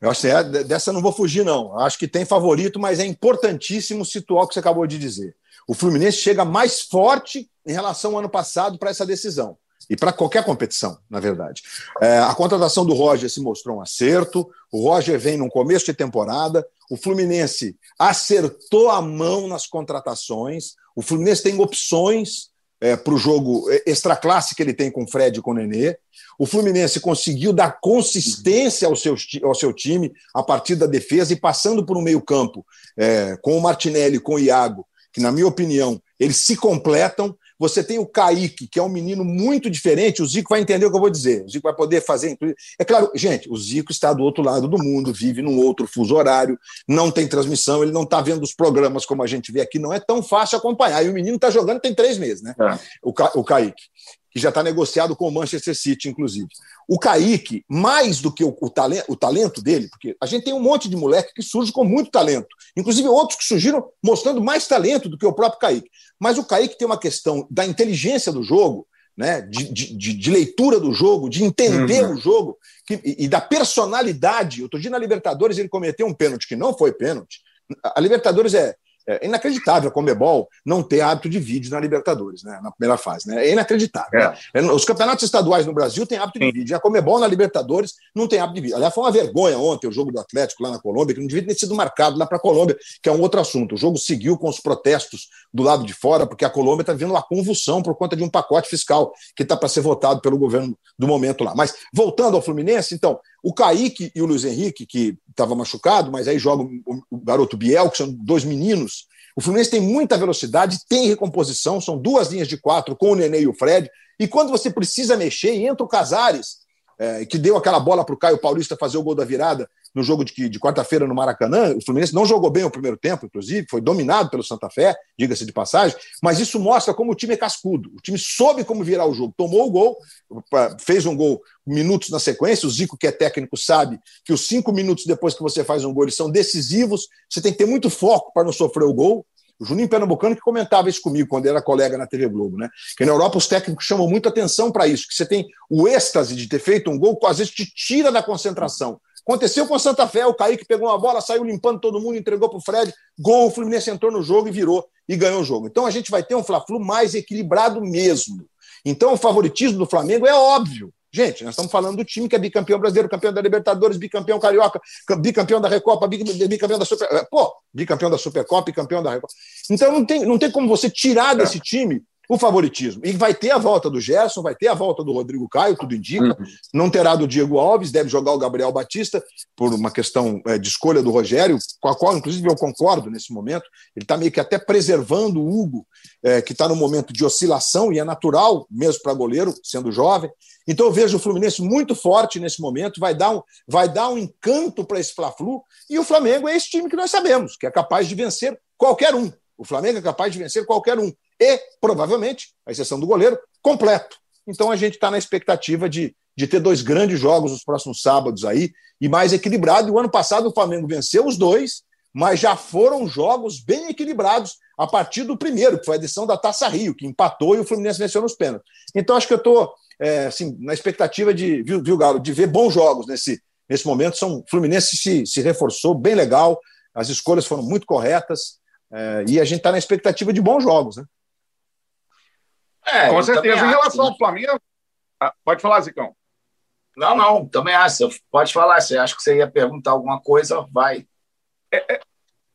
Eu acho que é, dessa não vou fugir, não. Acho que tem favorito, mas é importantíssimo situar o que você acabou de dizer. O Fluminense chega mais forte em relação ao ano passado para essa decisão. E para qualquer competição, na verdade. É, a contratação do Roger se mostrou um acerto. O Roger vem num começo de temporada. O Fluminense acertou a mão nas contratações. O Fluminense tem opções é, para o jogo extra classe que ele tem com o Fred e com o Nenê. O Fluminense conseguiu dar consistência ao seu, ao seu time a partir da defesa e passando por um meio-campo é, com o Martinelli com o Iago, que, na minha opinião, eles se completam. Você tem o Kaique, que é um menino muito diferente. O Zico vai entender o que eu vou dizer. O Zico vai poder fazer. É claro, gente, o Zico está do outro lado do mundo, vive num outro fuso horário, não tem transmissão, ele não está vendo os programas como a gente vê aqui. Não é tão fácil acompanhar. E o menino está jogando tem três meses, né? É. O, Ka o Kaique que já está negociado com o Manchester City, inclusive. O Kaique, mais do que o, o, talento, o talento dele, porque a gente tem um monte de moleque que surge com muito talento, inclusive outros que surgiram mostrando mais talento do que o próprio Kaique. Mas o Kaique tem uma questão da inteligência do jogo, né, de, de, de leitura do jogo, de entender uhum. o jogo que, e, e da personalidade. Outro dia na Libertadores ele cometeu um pênalti que não foi pênalti. A Libertadores é, é inacreditável a Comebol não ter hábito de vídeo na Libertadores, né, na primeira fase. Né? É inacreditável. É. É, os campeonatos estaduais no Brasil têm hábito de vídeo. A Comebol na Libertadores não tem hábito de vídeo. Aliás, foi uma vergonha ontem o jogo do Atlético lá na Colômbia, que não devia ter sido marcado lá para a Colômbia, que é um outro assunto. O jogo seguiu com os protestos do lado de fora, porque a Colômbia está vendo uma convulsão por conta de um pacote fiscal que está para ser votado pelo governo do momento lá. Mas voltando ao Fluminense, então, o Kaique e o Luiz Henrique, que estava machucado, mas aí joga o garoto Biel, que são dois meninos. O Fluminense tem muita velocidade, tem recomposição, são duas linhas de quatro com o Nenê e o Fred. E quando você precisa mexer, entra o Casares, é, que deu aquela bola para o Caio Paulista fazer o gol da virada no jogo de, de quarta-feira no Maracanã. O Fluminense não jogou bem o primeiro tempo, inclusive, foi dominado pelo Santa Fé, diga-se de passagem, mas isso mostra como o time é cascudo. O time soube como virar o jogo, tomou o gol, fez um gol minutos na sequência. O Zico, que é técnico, sabe que os cinco minutos depois que você faz um gol, eles são decisivos. Você tem que ter muito foco para não sofrer o gol. O Juninho Pernambucano que comentava isso comigo quando era colega na TV Globo, né? Que na Europa os técnicos chamam muita atenção para isso, que você tem o êxtase de ter feito um gol, que às vezes te tira da concentração. Aconteceu com o Santa Fé, o Kaique pegou uma bola, saiu limpando todo mundo, entregou para o Fred, gol, o Fluminense entrou no jogo e virou e ganhou o jogo. Então a gente vai ter um Fla-Flu mais equilibrado mesmo. Então o favoritismo do Flamengo é óbvio. Gente, nós estamos falando do time que é bicampeão brasileiro, campeão da Libertadores, bicampeão carioca, bicampeão da Recopa, bicampeão da Super. Eh, pô, bicampeão da Supercopa e campeão da Recopa. Então não tem, não tem como você tirar desse time o favoritismo. E vai ter a volta do Gerson, vai ter a volta do Rodrigo Caio, tudo indica. Uhum. Não terá do Diego Alves, deve jogar o Gabriel Batista, por uma questão é, de escolha do Rogério, com a qual, inclusive, eu concordo nesse momento. Ele está meio que até preservando o Hugo, é, que está no momento de oscilação, e é natural, mesmo para goleiro, sendo jovem. Então eu vejo o Fluminense muito forte nesse momento, vai dar um, vai dar um encanto para esse Fla-Flu, e o Flamengo é esse time que nós sabemos, que é capaz de vencer qualquer um. O Flamengo é capaz de vencer qualquer um e, provavelmente, a exceção do goleiro, completo. Então a gente está na expectativa de, de ter dois grandes jogos nos próximos sábados aí e mais equilibrado. E o ano passado o Flamengo venceu os dois, mas já foram jogos bem equilibrados a partir do primeiro, que foi a edição da Taça Rio, que empatou e o Fluminense venceu nos pênaltis. Então acho que eu estou é, assim, na expectativa de, viu, viu, Galo, de ver bons jogos nesse, nesse momento. São, o Fluminense se, se reforçou bem legal, as escolhas foram muito corretas é, e a gente está na expectativa de bons jogos. Né? É, Com certeza. Em relação ao Flamengo. Ah, pode falar, Zicão. Não, não, também acho. Pode falar. Você acha que você ia perguntar alguma coisa? Vai. É, é,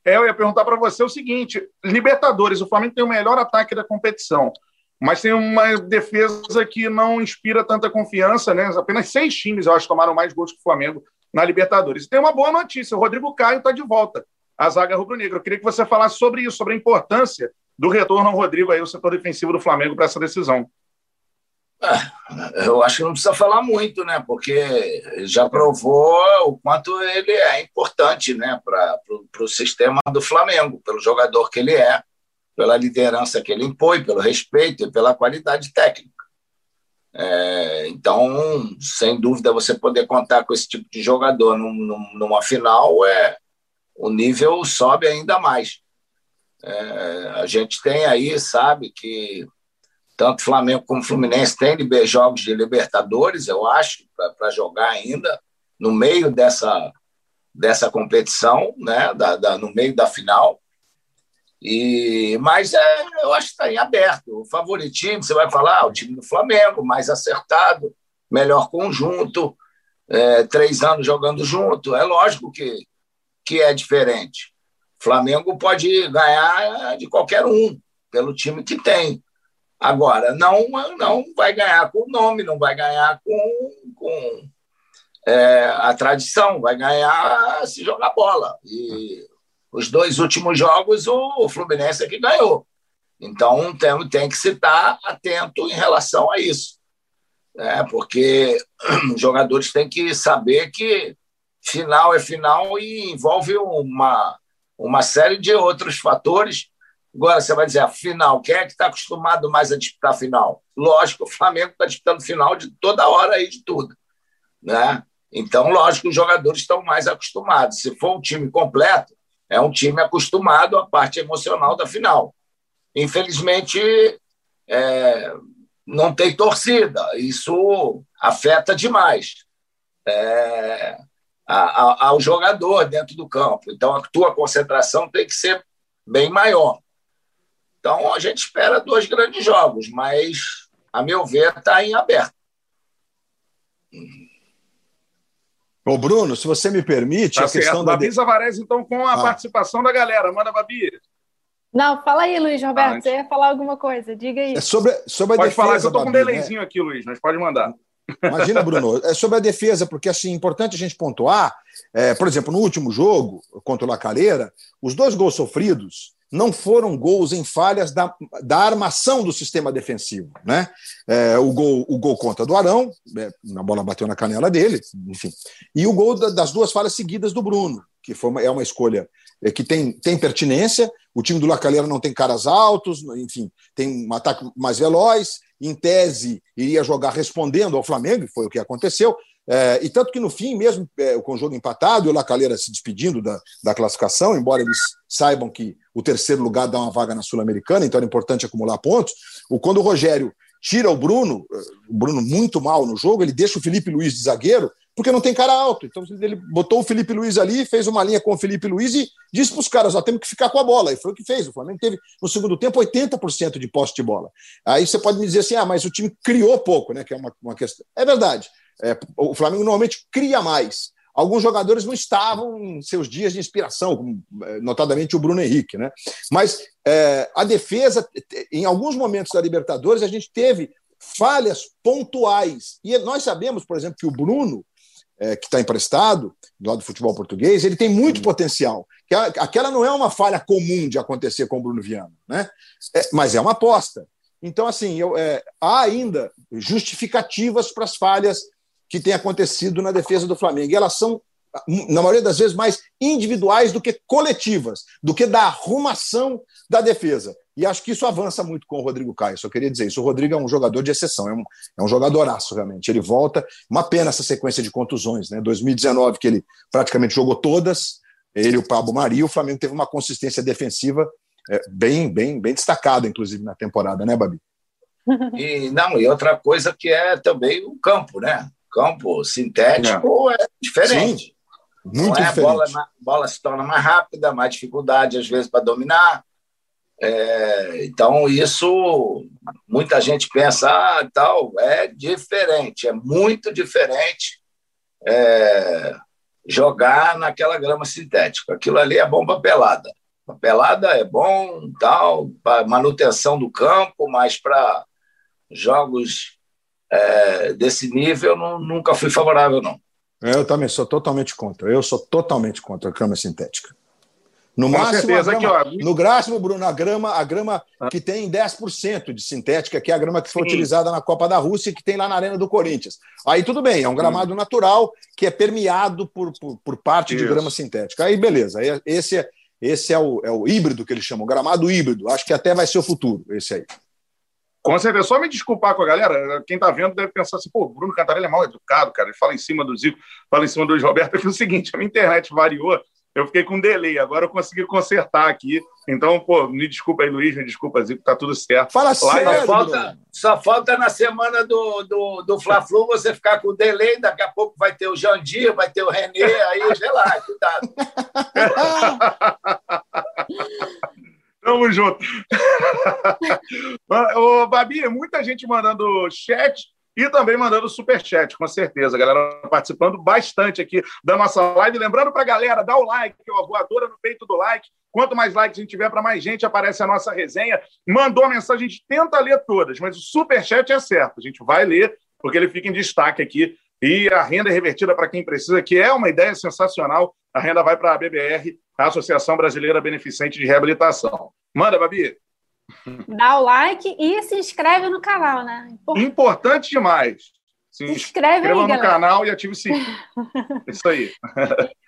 é eu ia perguntar para você o seguinte: Libertadores, o Flamengo tem o melhor ataque da competição, mas tem uma defesa que não inspira tanta confiança, né? Apenas seis times, eu acho, tomaram mais gols que o Flamengo na Libertadores. E tem uma boa notícia: o Rodrigo Caio está de volta à zaga rubro-negra. Eu queria que você falasse sobre isso, sobre a importância do retorno ao Rodrigo aí, o setor defensivo do Flamengo para essa decisão. É, eu acho que não precisa falar muito, né? Porque já provou o quanto ele é importante, né, para o sistema do Flamengo, pelo jogador que ele é, pela liderança que ele impõe, pelo respeito e pela qualidade técnica. É, então, sem dúvida, você poder contar com esse tipo de jogador num, numa final é o nível sobe ainda mais. É, a gente tem aí, sabe, que tanto Flamengo como Fluminense têm jogos de Libertadores, eu acho, para jogar ainda no meio dessa, dessa competição, né, da, da no meio da final. E, mas é, eu acho que está em aberto. O favoritismo, você vai falar, ah, o time do Flamengo, mais acertado, melhor conjunto, é, três anos jogando junto. É lógico que, que é diferente. Flamengo pode ganhar de qualquer um, pelo time que tem. Agora, não, não vai ganhar com o nome, não vai ganhar com, com é, a tradição, vai ganhar se jogar bola. E os dois últimos jogos, o Fluminense é que ganhou. Então, tem, tem que se estar atento em relação a isso. É, porque os jogadores têm que saber que final é final e envolve uma, uma série de outros fatores. Agora, você vai dizer, final, quem é que está acostumado mais a disputar final? Lógico, o Flamengo está disputando final de toda hora aí de tudo. Né? Então, lógico, os jogadores estão mais acostumados. Se for um time completo, é um time acostumado à parte emocional da final. Infelizmente, é, não tem torcida. Isso afeta demais. É, ao jogador dentro do campo. Então, a tua concentração tem que ser bem maior. Então, a gente espera dois grandes jogos, mas, a meu ver, está em aberto. Ô, Bruno, se você me permite, tá a certo. questão da. Babi Zavarez, então, com a ah. participação da galera. Manda, Babi. Não, fala aí, Luiz Roberto. Ah, você ia falar alguma coisa? Diga aí. É sobre, sobre a pode defesa, falar, que eu estou com um né? delayzinho né? aqui, Luiz, mas pode mandar. Imagina, Bruno, é sobre a defesa, porque assim, é importante a gente pontuar, é, por exemplo, no último jogo contra o Lacaleira, os dois gols sofridos não foram gols em falhas da, da armação do sistema defensivo. Né? É, o, gol, o gol contra do Arão, é, a bola bateu na canela dele, enfim. E o gol da, das duas falhas seguidas do Bruno, que foi uma, é uma escolha é, que tem, tem pertinência. O time do Lacaleira não tem caras altos, enfim, tem um ataque mais veloz em tese, iria jogar respondendo ao Flamengo, foi o que aconteceu. É, e tanto que no fim, mesmo é, o jogo empatado e o Lacaleira se despedindo da, da classificação, embora eles saibam que o terceiro lugar dá uma vaga na Sul-Americana, então era importante acumular pontos. O, quando o Rogério tira o Bruno, o Bruno muito mal no jogo, ele deixa o Felipe Luiz de zagueiro, porque não tem cara alto. Então ele botou o Felipe Luiz ali, fez uma linha com o Felipe Luiz e disse para os caras: ó, temos que ficar com a bola. E foi o que fez. O Flamengo teve, no segundo tempo, 80% de posse de bola. Aí você pode me dizer assim: ah, mas o time criou pouco, né? Que é uma, uma questão. É verdade. É, o Flamengo normalmente cria mais. alguns jogadores não estavam em seus dias de inspiração, como, eh, notadamente o Bruno Henrique. Né? Mas é, a defesa, em alguns momentos da Libertadores, a gente teve falhas pontuais. E nós sabemos, por exemplo, que o Bruno, é, que está emprestado, do lado do futebol português, ele tem muito potencial. Que aquela não é uma falha comum de acontecer com o Bruno Viana, né? É, mas é uma aposta. Então, assim, eu, é, há ainda justificativas para as falhas que têm acontecido na defesa do Flamengo. E elas são, na maioria das vezes, mais individuais do que coletivas, do que da arrumação da defesa. E acho que isso avança muito com o Rodrigo Caio. Só queria dizer isso. O Rodrigo é um jogador de exceção, é um, é um jogadoraço, realmente. Ele volta. Uma pena essa sequência de contusões, né? 2019, que ele praticamente jogou todas, ele o Pablo Mari, o Flamengo teve uma consistência defensiva é, bem, bem, bem destacada, inclusive, na temporada, né, Babi? E, não, e outra coisa que é também o campo, né? campo sintético é, é diferente. Sim, muito Não é diferente. A bola, a bola se torna mais rápida, mais dificuldade, às vezes, para dominar. É, então, isso, muita gente pensa, ah, tal, é diferente, é muito diferente é, jogar naquela grama sintética. Aquilo ali é bom para pelada. A pelada é bom, tal, para manutenção do campo, mas para jogos é, desse nível não, nunca fui favorável, não. Eu também sou totalmente contra. Eu sou totalmente contra a grama sintética. No Com máximo, certeza, grama, aqui, ó. no máximo, Bruno, a grama, a grama ah. que tem 10% de sintética, que é a grama que foi Sim. utilizada na Copa da Rússia e que tem lá na Arena do Corinthians. Aí tudo bem, é um gramado natural que é permeado por, por, por parte Isso. de grama sintética. Aí beleza, aí, esse, é, esse é, o, é o híbrido que eles chamam, gramado híbrido. Acho que até vai ser o futuro, esse aí. Com certeza, só me desculpar com a galera, quem está vendo deve pensar assim, pô, o Bruno Cantarelli é mal educado, cara, ele fala em cima do Zico, fala em cima do Luiz Roberto, é que é o seguinte, a minha internet variou, eu fiquei com delay. Agora eu consegui consertar aqui. Então, pô, me desculpa aí, Luiz, me desculpa, Zico, tá tudo certo. Fala sério, só falta, só falta na semana do, do, do Fla-Flu você ficar com delay, daqui a pouco vai ter o Jandir, vai ter o Renê, aí, sei lá, cuidado. Tamo junto. Ô, Babi, muita gente mandando chat e também mandando superchat, com certeza. Galera participando bastante aqui da nossa live. Lembrando para a galera, dá o like, a voadora no peito do like. Quanto mais likes a gente tiver, para mais gente aparece a nossa resenha. Mandou a mensagem, a gente tenta ler todas, mas o superchat é certo. A gente vai ler, porque ele fica em destaque aqui. E a renda é revertida para quem precisa, que é uma ideia sensacional. A renda vai para a BBR, a Associação Brasileira Beneficente de Reabilitação. Manda, Babi dá o like e se inscreve no canal, né? Importante, Importante demais. Se inscreve aí, no galera. canal e ative o sininho. Isso aí.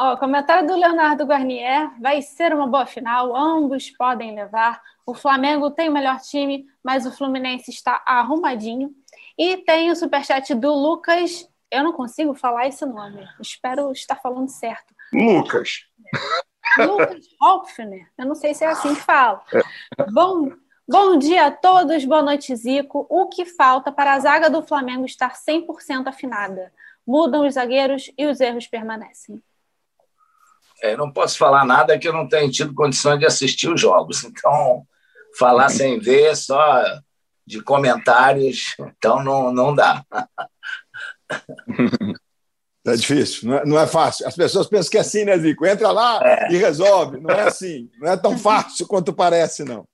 Ó, comentário do Leonardo Garnier. Vai ser uma boa final, ambos podem levar. O Flamengo tem o melhor time, mas o Fluminense está arrumadinho. E tem o superchat do Lucas. Eu não consigo falar esse nome. Espero estar falando certo. Lucas. Lucas Hopfner, eu não sei se é assim que fala. Bom, bom dia a todos, boa noite, Zico. O que falta para a zaga do Flamengo estar 100% afinada? Mudam os zagueiros e os erros permanecem. É, não posso falar nada que eu não tenho tido condições de assistir os jogos. Então, falar sem ver, só de comentários, então não, não dá. É difícil, não é, não é, fácil. As pessoas pensam que é assim, né, Zico? Entra lá é. e resolve. Não é assim. Não é tão fácil quanto parece, não.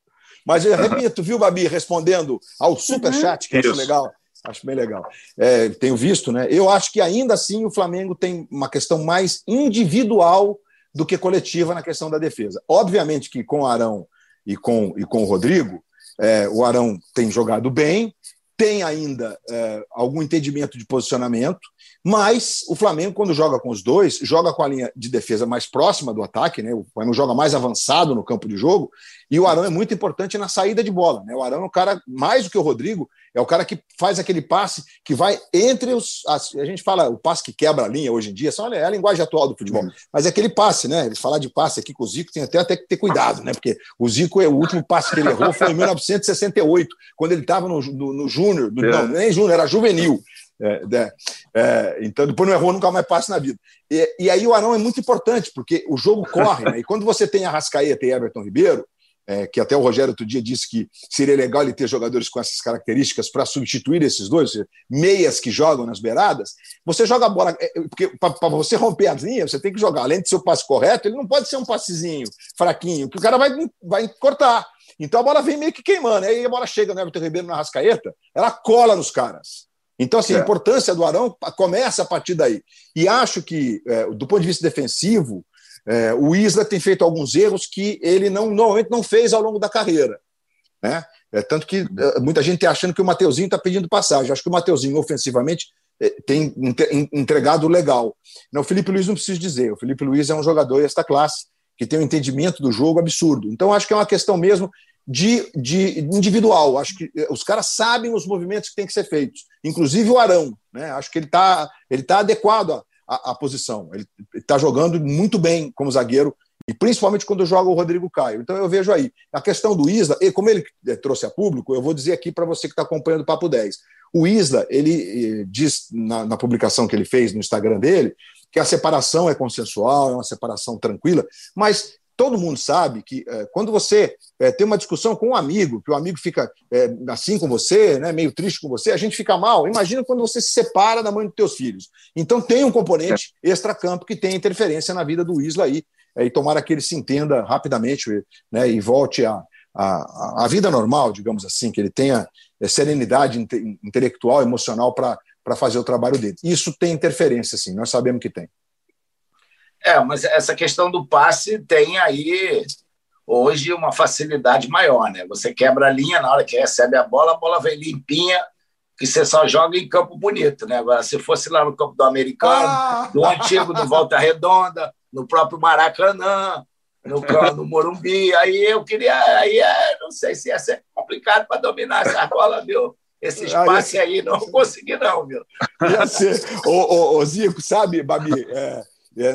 Mas eu repito, viu, Babi, respondendo ao superchat, que eu acho legal. Acho bem legal. É, tenho visto, né? Eu acho que ainda assim o Flamengo tem uma questão mais individual do que coletiva na questão da defesa. Obviamente que com o Arão e com, e com o Rodrigo, é, o Arão tem jogado bem, tem ainda é, algum entendimento de posicionamento, mas o Flamengo, quando joga com os dois, joga com a linha de defesa mais próxima do ataque, né? O Flamengo joga mais avançado no campo de jogo, e o Arão é muito importante na saída de bola. Né? O Arão é um cara, mais do que o Rodrigo, é o cara que faz aquele passe que vai entre os. As, a gente fala o passe que quebra a linha hoje em dia, só é a linguagem atual do futebol. Uhum. Mas é aquele passe, né? Eles falar de passe aqui com o Zico tem até, até que ter cuidado, né? Porque o Zico, é o último passe que ele errou foi em 1968, quando ele estava no, no, no Júnior, é. não, nem Júnior, era juvenil. É, né? é, então, depois não errou nunca mais passe na vida. E, e, aí o Arão é muito importante, porque o jogo corre, né? E quando você tem a Rascaeta e Everton Ribeiro, é, que até o Rogério outro dia disse que seria legal ele ter jogadores com essas características para substituir esses dois, meias que jogam nas beiradas. Você joga a bola, é, porque para você romper as linhas, você tem que jogar, além de ser o passe correto, ele não pode ser um passezinho fraquinho, que o cara vai, vai cortar. Então a bola vem meio que queimando. Aí a bola chega no Everton Ribeiro na Rascaeta, ela cola nos caras. Então, assim, é. a importância do Arão começa a partir daí. E acho que, é, do ponto de vista defensivo, é, o Isla tem feito alguns erros que ele não, normalmente não fez ao longo da carreira. Né? É, tanto que é, muita gente está achando que o Mateuzinho está pedindo passagem. Acho que o Mateuzinho, ofensivamente, é, tem entregado legal. Não, o Felipe Luiz não preciso dizer. O Felipe Luiz é um jogador desta classe que tem um entendimento do jogo absurdo. Então, acho que é uma questão mesmo de, de individual. Acho que eh, os caras sabem os movimentos que têm que ser feitos, inclusive o Arão. Né? Acho que ele está ele tá adequado à, à posição. Ele está jogando muito bem como zagueiro, e principalmente quando joga o Rodrigo Caio. Então eu vejo aí. A questão do Isla, e como ele eh, trouxe a público, eu vou dizer aqui para você que está acompanhando o Papo 10. O Isla, ele eh, diz na, na publicação que ele fez no Instagram dele que a separação é consensual, é uma separação tranquila, mas todo mundo sabe que é, quando você é, tem uma discussão com um amigo, que o amigo fica é, assim com você, né, meio triste com você, a gente fica mal. Imagina quando você se separa da mãe dos teus filhos. Então tem um componente extra-campo que tem interferência na vida do Isla aí, e tomara que ele se entenda rapidamente né, e volte à a, a, a, vida normal, digamos assim, que ele tenha serenidade inte, intelectual, emocional para para fazer o trabalho dele. Isso tem interferência, sim, nós sabemos que tem. É, mas essa questão do passe tem aí hoje uma facilidade maior, né? Você quebra a linha na hora que recebe a bola, a bola vem limpinha, que você só joga em campo bonito, né? Agora, se fosse lá no campo do americano, ah! do antigo do Volta Redonda, no próprio Maracanã, no, no Morumbi, aí eu queria, aí é, não sei se ia ser complicado para dominar essa bola, viu? Esse espaço aí não consegui, não, viu? Ia ser. Ô, ô, ô Zico, sabe, Babi? É, é,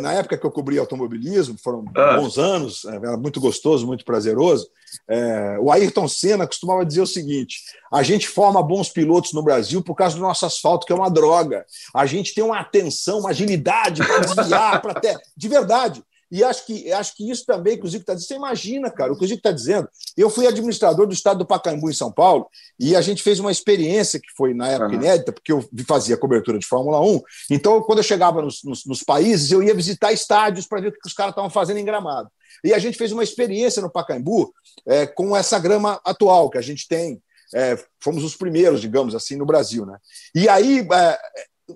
na época que eu cobri automobilismo, foram ah. bons anos, é, era muito gostoso, muito prazeroso. É, o Ayrton Senna costumava dizer o seguinte: a gente forma bons pilotos no Brasil por causa do nosso asfalto, que é uma droga. A gente tem uma atenção, uma agilidade para desviar, para até. De verdade. E acho que, acho que isso também que o Zico está dizendo. Você imagina, cara, o que o Zico está dizendo. Eu fui administrador do estado do Pacaembu, em São Paulo, e a gente fez uma experiência que foi, na época, uhum. inédita, porque eu fazia cobertura de Fórmula 1. Então, quando eu chegava nos, nos, nos países, eu ia visitar estádios para ver o que os caras estavam fazendo em gramado. E a gente fez uma experiência no Pacaembu é, com essa grama atual que a gente tem. É, fomos os primeiros, digamos assim, no Brasil. Né? E aí, é,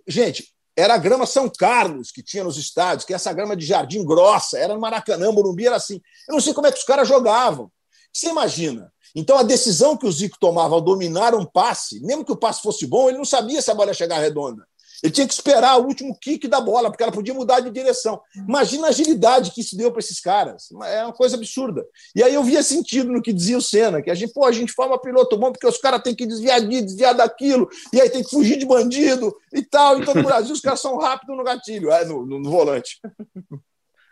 gente, era a grama São Carlos que tinha nos estádios, que é essa grama de jardim grossa, era no Maracanã, Morumbi era assim. Eu não sei como é que os caras jogavam. Você imagina? Então a decisão que o Zico tomava ao dominar um passe, mesmo que o passe fosse bom, ele não sabia se a bola ia chegar redonda. Ele tinha que esperar o último kick da bola, porque ela podia mudar de direção. Imagina a agilidade que isso deu para esses caras. É uma coisa absurda. E aí eu via sentido no que dizia o Senna, que a gente, pô, a gente forma piloto bom porque os caras têm que desviar de desviar daquilo, e aí tem que fugir de bandido e tal. Então no Brasil os caras são rápidos no gatilho, é, no, no, no volante.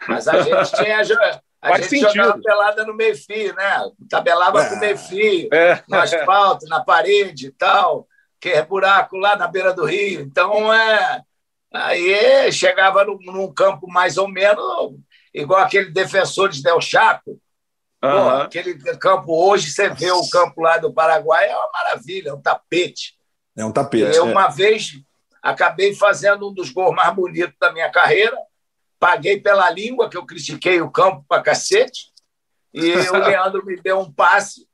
Mas a gente tinha. A Faz gente sentido. jogava pelada no meio-fio, né? Tabelava é. com o meio-fio, é. no asfalto, na parede e tal que é buraco lá na beira do rio. Então, é, aí chegava num, num campo mais ou menos igual aquele defensor de Del Chaco. Uhum. Pô, aquele campo hoje, você vê o campo lá do Paraguai, é uma maravilha, é um tapete. É um tapete. Eu, é. uma vez, acabei fazendo um dos gols mais bonitos da minha carreira, paguei pela língua, que eu critiquei o campo para cacete, e o Leandro me deu um passe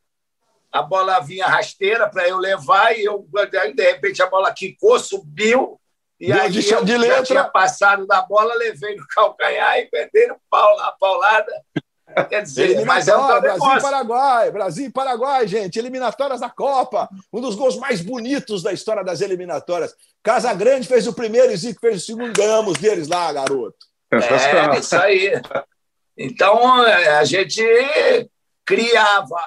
a bola vinha rasteira para eu levar e eu, de repente a bola quicou, subiu. E Deu aí de eu de já tinha passado da bola, levei no calcanhar e perderam a paulada. Quer dizer, mas é um Brasil e Paraguai, Brasil e Paraguai, gente, eliminatórias da Copa, um dos gols mais bonitos da história das eliminatórias. Casa Grande fez o primeiro e Zico fez o segundo, ganhamos deles lá, garoto. É, isso aí. Então, a gente criava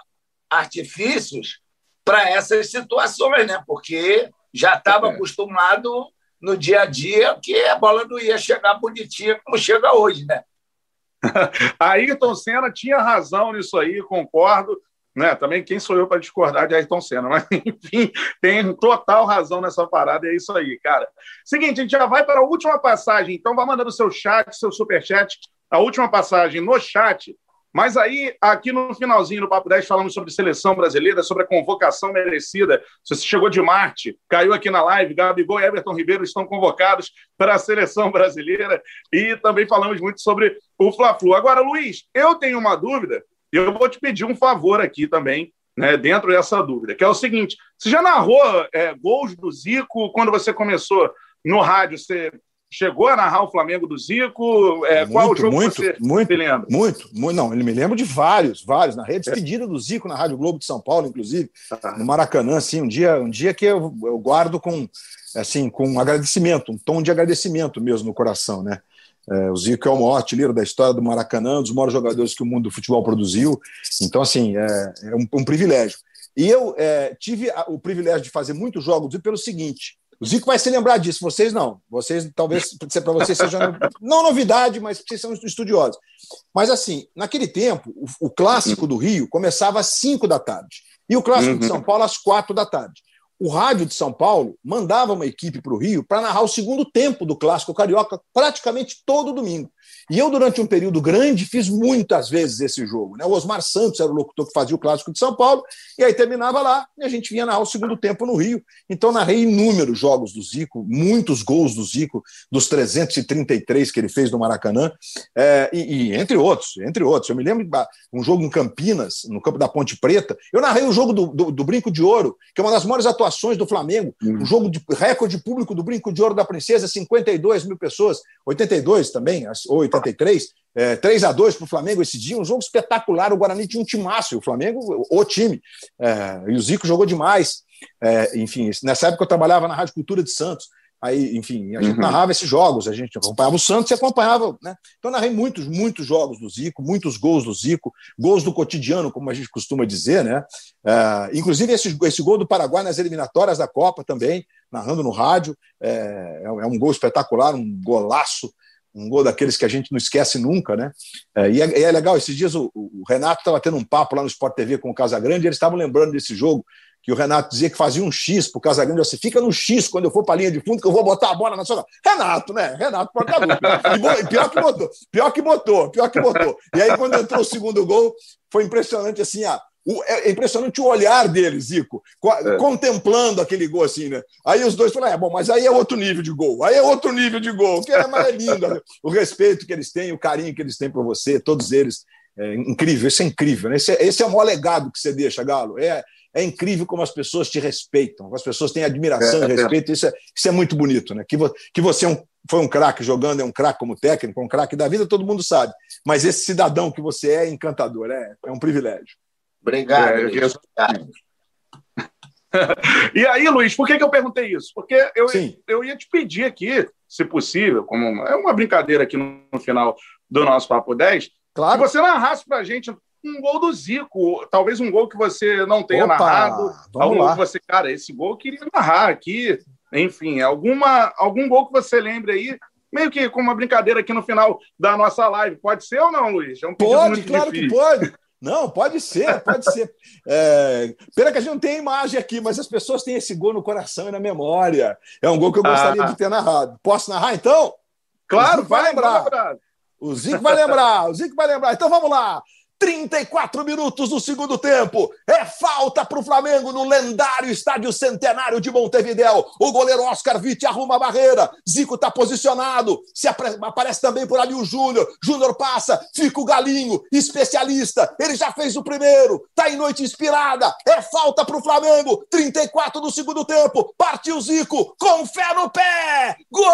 artifícios para essas situações, né? Porque já estava é. acostumado no dia a dia que a bola não ia chegar bonitinha como chega hoje, né? Ayrton Senna tinha razão nisso aí, concordo. Né? Também quem sou eu para discordar de Ayrton Senna, mas enfim, tem total razão nessa parada, é isso aí, cara. Seguinte, a gente já vai para a última passagem, então vai mandando seu chat, seu superchat. A última passagem no chat Mas aí, aqui no finalzinho do Papo 10, falamos sobre seleção brasileira, sobre a convocação merecida. Se você chegou de Marte, caiu aqui na live, Gabigol e Everton Ribeiro estão convocados para a seleção brasileira. E também falamos muito sobre o Fla-Flu. Agora, Luiz, eu tenho uma dúvida e eu vou te pedir um favor aqui também, né, dentro dessa dúvida, que é o seguinte: você já narrou é, gols do Zico quando você começou no rádio? Você chegou a narrar o Flamengo do Zico? É, muito, qual o jogo muito, você muito, se lembra? Muito, muito, não, ele me lembro de vários, vários. Na rede despedida do Zico na Rádio Globo de São Paulo, inclusive, ah. no Maracanã, assim, um dia, um dia que eu, eu guardo com assim, com um agradecimento, um tom de agradecimento mesmo no coração, né? É, o Zico é o maior artilheiro da história do Maracanã, um dos maiores jogadores que o mundo do futebol produziu. Então, assim, é, é um, um, privilégio. E eu é, tive o privilégio de fazer muitos jogos pelo seguinte: o Zico vai se lembrar disso, vocês não. Vocês, talvez, para vocês seja não novidade, mas vocês são estudiosos. Mas, assim, naquele tempo, o, o clássico do Rio começava às 5 da tarde e o clássico uhum. de São Paulo às 4 da tarde. O rádio de São Paulo mandava uma equipe para o Rio para narrar o segundo tempo do clássico carioca praticamente todo domingo. E eu, durante um período grande, fiz muitas vezes esse jogo. Né? O Osmar Santos era o locutor que fazia o Clássico de São Paulo, e aí terminava lá e a gente vinha narrar o segundo tempo no Rio. Então, narrei inúmeros jogos do Zico, muitos gols do Zico, dos 333 que ele fez no Maracanã, é, e, e, entre outros, entre outros. Eu me lembro de um jogo em Campinas, no campo da Ponte Preta. Eu narrei o jogo do, do, do Brinco de Ouro, que é uma das maiores atuações do Flamengo, uhum. um jogo de recorde público do Brinco de Ouro da Princesa, 52 mil pessoas, 82 também, ou 80 53, é, 3 a 2 para o Flamengo esse dia, um jogo espetacular. O Guarani tinha um timaço, o Flamengo, o time. É, e o Zico jogou demais. É, enfim, nessa época eu trabalhava na Rádio Cultura de Santos. Aí, enfim, a gente uhum. narrava esses jogos, a gente acompanhava o Santos e acompanhava, né? Então, narrei muitos, muitos jogos do Zico, muitos gols do Zico, gols do cotidiano, como a gente costuma dizer, né? É, inclusive, esse, esse gol do Paraguai nas eliminatórias da Copa também, narrando no rádio, é, é um gol espetacular, um golaço um gol daqueles que a gente não esquece nunca, né? É, e, é, e, é, legal, esses dias o, o Renato estava tendo um papo lá no Sport TV com o Casagrande, e eles estavam lembrando desse jogo, que o Renato dizia que fazia um X para o Casagrande, assim, fica no X quando eu for para a linha de fundo, que eu vou botar a bola na sua. Renato, né? Renato porta E pior que botou, pior que botou, pior que botou. E aí, quando entrou o segundo gol, foi impressionante assim, ah, é, é impressionante o olhar dele, Zico, é. contemplando aquele gol assim, né? Aí os dois falaram: é bom, mas aí é outro nível de gol, aí é outro nível de gol, que é mais é lindo. Né? O respeito que eles têm, o carinho que eles têm por você, todos eles. É incrível, isso é incrível. Né? Esse, é, esse é o maior legado que você deixa, Galo. É, é incrível como as pessoas te respeitam, como as pessoas têm admiração e respeito. Isso é, isso é muito bonito, né? Que, vo, que você é um, foi um craque jogando, é um craque como técnico, um craque da vida, todo mundo sabe. Mas esse cidadão que você é, é encantador, é, é um privilégio. Obrigado. É, obrigado. e aí, Luiz, por que, que eu perguntei isso? Porque eu, eu ia te pedir aqui, se possível, como é uma brincadeira aqui no, no final do nosso Papo 10, claro. que você narrasse para a gente um gol do Zico, talvez um gol que você não tenha Opa, narrado, algum lá. gol que você, cara, esse gol eu queria narrar aqui, enfim, alguma, algum gol que você lembre aí, meio que com uma brincadeira aqui no final da nossa live. Pode ser ou não, Luiz? É um pode, claro difícil. que pode. Não, pode ser, pode ser. É, pena que a gente não tem imagem aqui, mas as pessoas têm esse gol no coração e na memória. É um gol que eu gostaria ah. de ter narrado. Posso narrar então? Claro, vai lembrar. O Zico vai lembrar, o Zico vai lembrar. Então vamos lá. 34 minutos do segundo tempo. É falta para o Flamengo no lendário Estádio Centenário de Montevidéu. O goleiro Oscar Vitti arruma a barreira. Zico está posicionado. Se aparece também por ali o Júnior. Júnior passa, fica o Galinho, especialista. Ele já fez o primeiro. Tá em noite inspirada. É falta para o Flamengo. 34 do segundo tempo. Partiu Zico com fé no pé. Gol!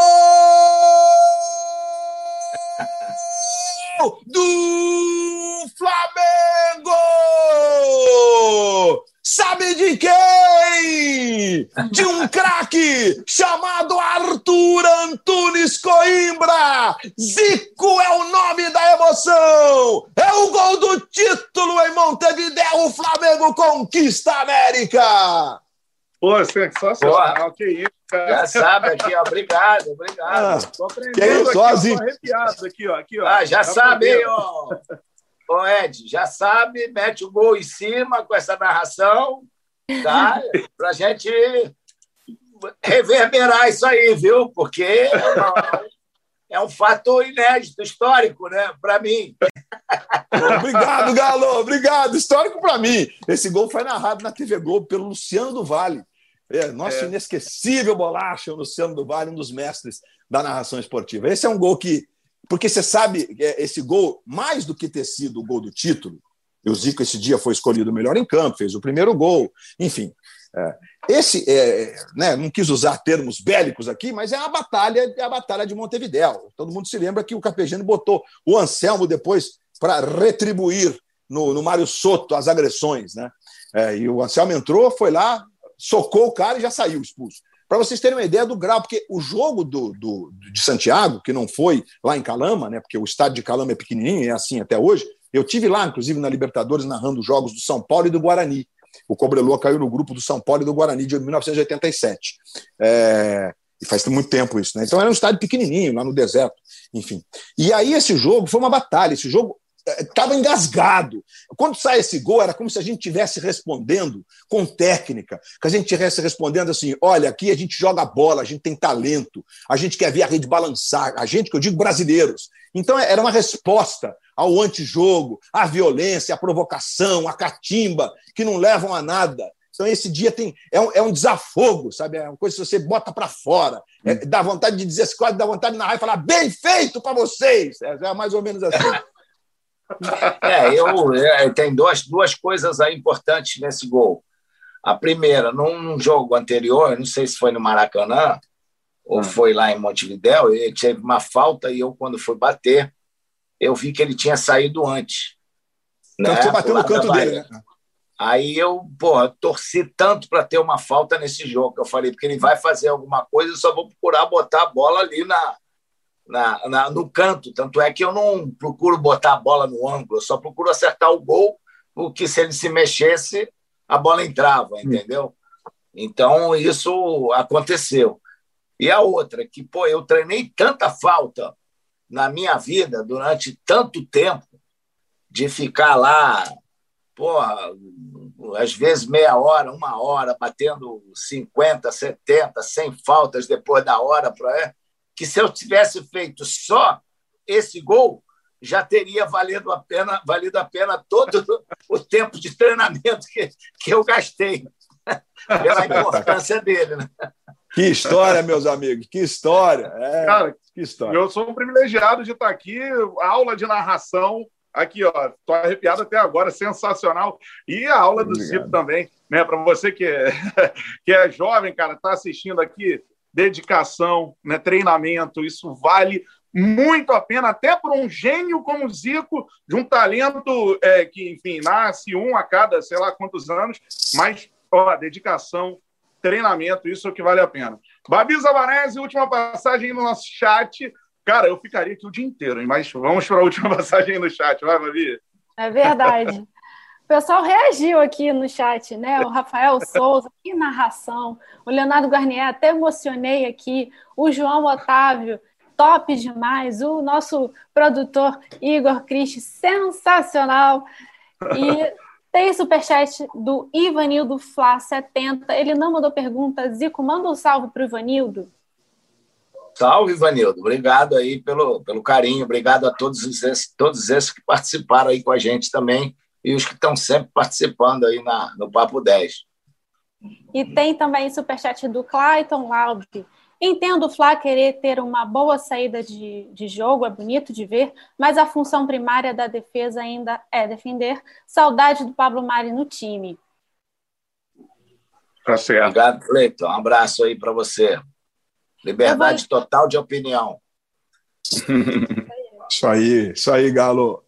do Flamengo! Sabe de quem? De um craque chamado Arthur Antunes Coimbra. Zico é o nome da emoção. É o gol do título em Montevideo. O Flamengo conquista a América. Pô, sensacional. Que isso. Já sabe aqui, ó. Obrigado, obrigado. Ah, Tô aprendendo que isso, aqui, tô arrepiado aqui, ó. Aqui, ó. Ah, já tá sabe, ó. Ô, Ed, já sabe, mete o gol em cima com essa narração, tá? Pra gente reverberar isso aí, viu? Porque é, é um fato inédito, histórico, né? Para mim. Obrigado, Galo. Obrigado. Histórico para mim. Esse gol foi narrado na TV Globo pelo Luciano do Vale. É, nosso é. inesquecível bolacha, o Luciano do Vale, um dos mestres da narração esportiva. Esse é um gol que. Porque você sabe, é, esse gol, mais do que ter sido o gol do título, o Zico esse dia foi escolhido o melhor em campo, fez o primeiro gol, enfim. É, esse, é, né, não quis usar termos bélicos aqui, mas é a batalha, é a batalha de Montevidéu. Todo mundo se lembra que o Capegeno botou o Anselmo depois para retribuir no, no Mário Soto as agressões, né? É, e o Anselmo entrou, foi lá, socou o cara e já saiu expulso. Para vocês terem uma ideia do grau, porque o jogo do, do, de Santiago, que não foi lá em Calama, né, porque o estádio de Calama é pequenininho, é assim até hoje, eu tive lá, inclusive, na Libertadores, narrando os jogos do São Paulo e do Guarani. O Cobreloa caiu no grupo do São Paulo e do Guarani de 1987. É, e faz muito tempo isso, né? Então era um estádio pequenininho, lá no deserto, enfim. E aí esse jogo foi uma batalha. Esse jogo estava engasgado. Quando sai esse gol, era como se a gente estivesse respondendo com técnica, que a gente estivesse respondendo assim: olha, aqui a gente joga bola, a gente tem talento, a gente quer ver a rede balançar, a gente, que eu digo brasileiros. Então era uma resposta ao antijogo, à violência, à provocação, à catimba, que não levam a nada. Então, esse dia tem é um, é um desafogo, sabe? É uma coisa que você bota para fora. É, dá vontade de dizer, quase dá vontade de narrar e falar, bem feito para vocês. É, é, mais ou menos assim. É, eu, é, tem duas, duas coisas aí importantes nesse gol. A primeira, num jogo anterior, não sei se foi no Maracanã ou hum. foi lá em Montevidéu, ele teve uma falta e eu, quando fui bater, eu vi que ele tinha saído antes. Então né? você bateu no canto dele, né? Aí eu, porra, torci tanto para ter uma falta nesse jogo. Eu falei, porque ele vai fazer alguma coisa, eu só vou procurar botar a bola ali na, na, na, no canto. Tanto é que eu não procuro botar a bola no ângulo, eu só procuro acertar o gol, porque se ele se mexesse, a bola entrava, entendeu? Então, isso aconteceu. E a outra, que, pô, eu treinei tanta falta na minha vida durante tanto tempo de ficar lá, porra, às vezes meia hora, uma hora, batendo 50, 70, 100 faltas depois da hora, pra, que se eu tivesse feito só esse gol, já teria valido a pena, valido a pena todo o tempo de treinamento que, que eu gastei pela importância dele. Né? Que história, meus amigos, que história. É, Cara, que história. Eu sou um privilegiado de estar aqui, aula de narração. Aqui, ó, tô arrepiado até agora, sensacional. E a aula do Zico também, né? Para você que é, que é jovem, cara, está assistindo aqui, dedicação, né, treinamento, isso vale muito a pena, até para um gênio como Zico, de um talento é, que, enfim, nasce um a cada sei lá quantos anos, mas ó, dedicação, treinamento, isso é o que vale a pena. Babi Zavanese, última passagem no nosso chat. Cara, eu ficaria aqui o dia inteiro, mas vamos para a última passagem no chat, vai, Babi? É verdade. O pessoal reagiu aqui no chat, né? O Rafael Souza, que narração. O Leonardo Garnier, até emocionei aqui. O João Otávio, top demais. O nosso produtor Igor Cristi, sensacional. E tem superchat do Ivanildo Flá 70. Ele não mandou pergunta. Zico, manda um salve para o Ivanildo. Salve, Ivanildo. Obrigado aí pelo, pelo carinho. Obrigado a todos esses, todos esses que participaram aí com a gente também e os que estão sempre participando aí na, no Papo 10. E tem também superchat do Clayton Laub. Entendo o Flá querer ter uma boa saída de, de jogo, é bonito de ver, mas a função primária da defesa ainda é defender. Saudade do Pablo Mari no time. Tá certo. Obrigado, Cleiton. Um abraço aí para você. Liberdade vou... total de opinião. isso aí, isso aí, Galo.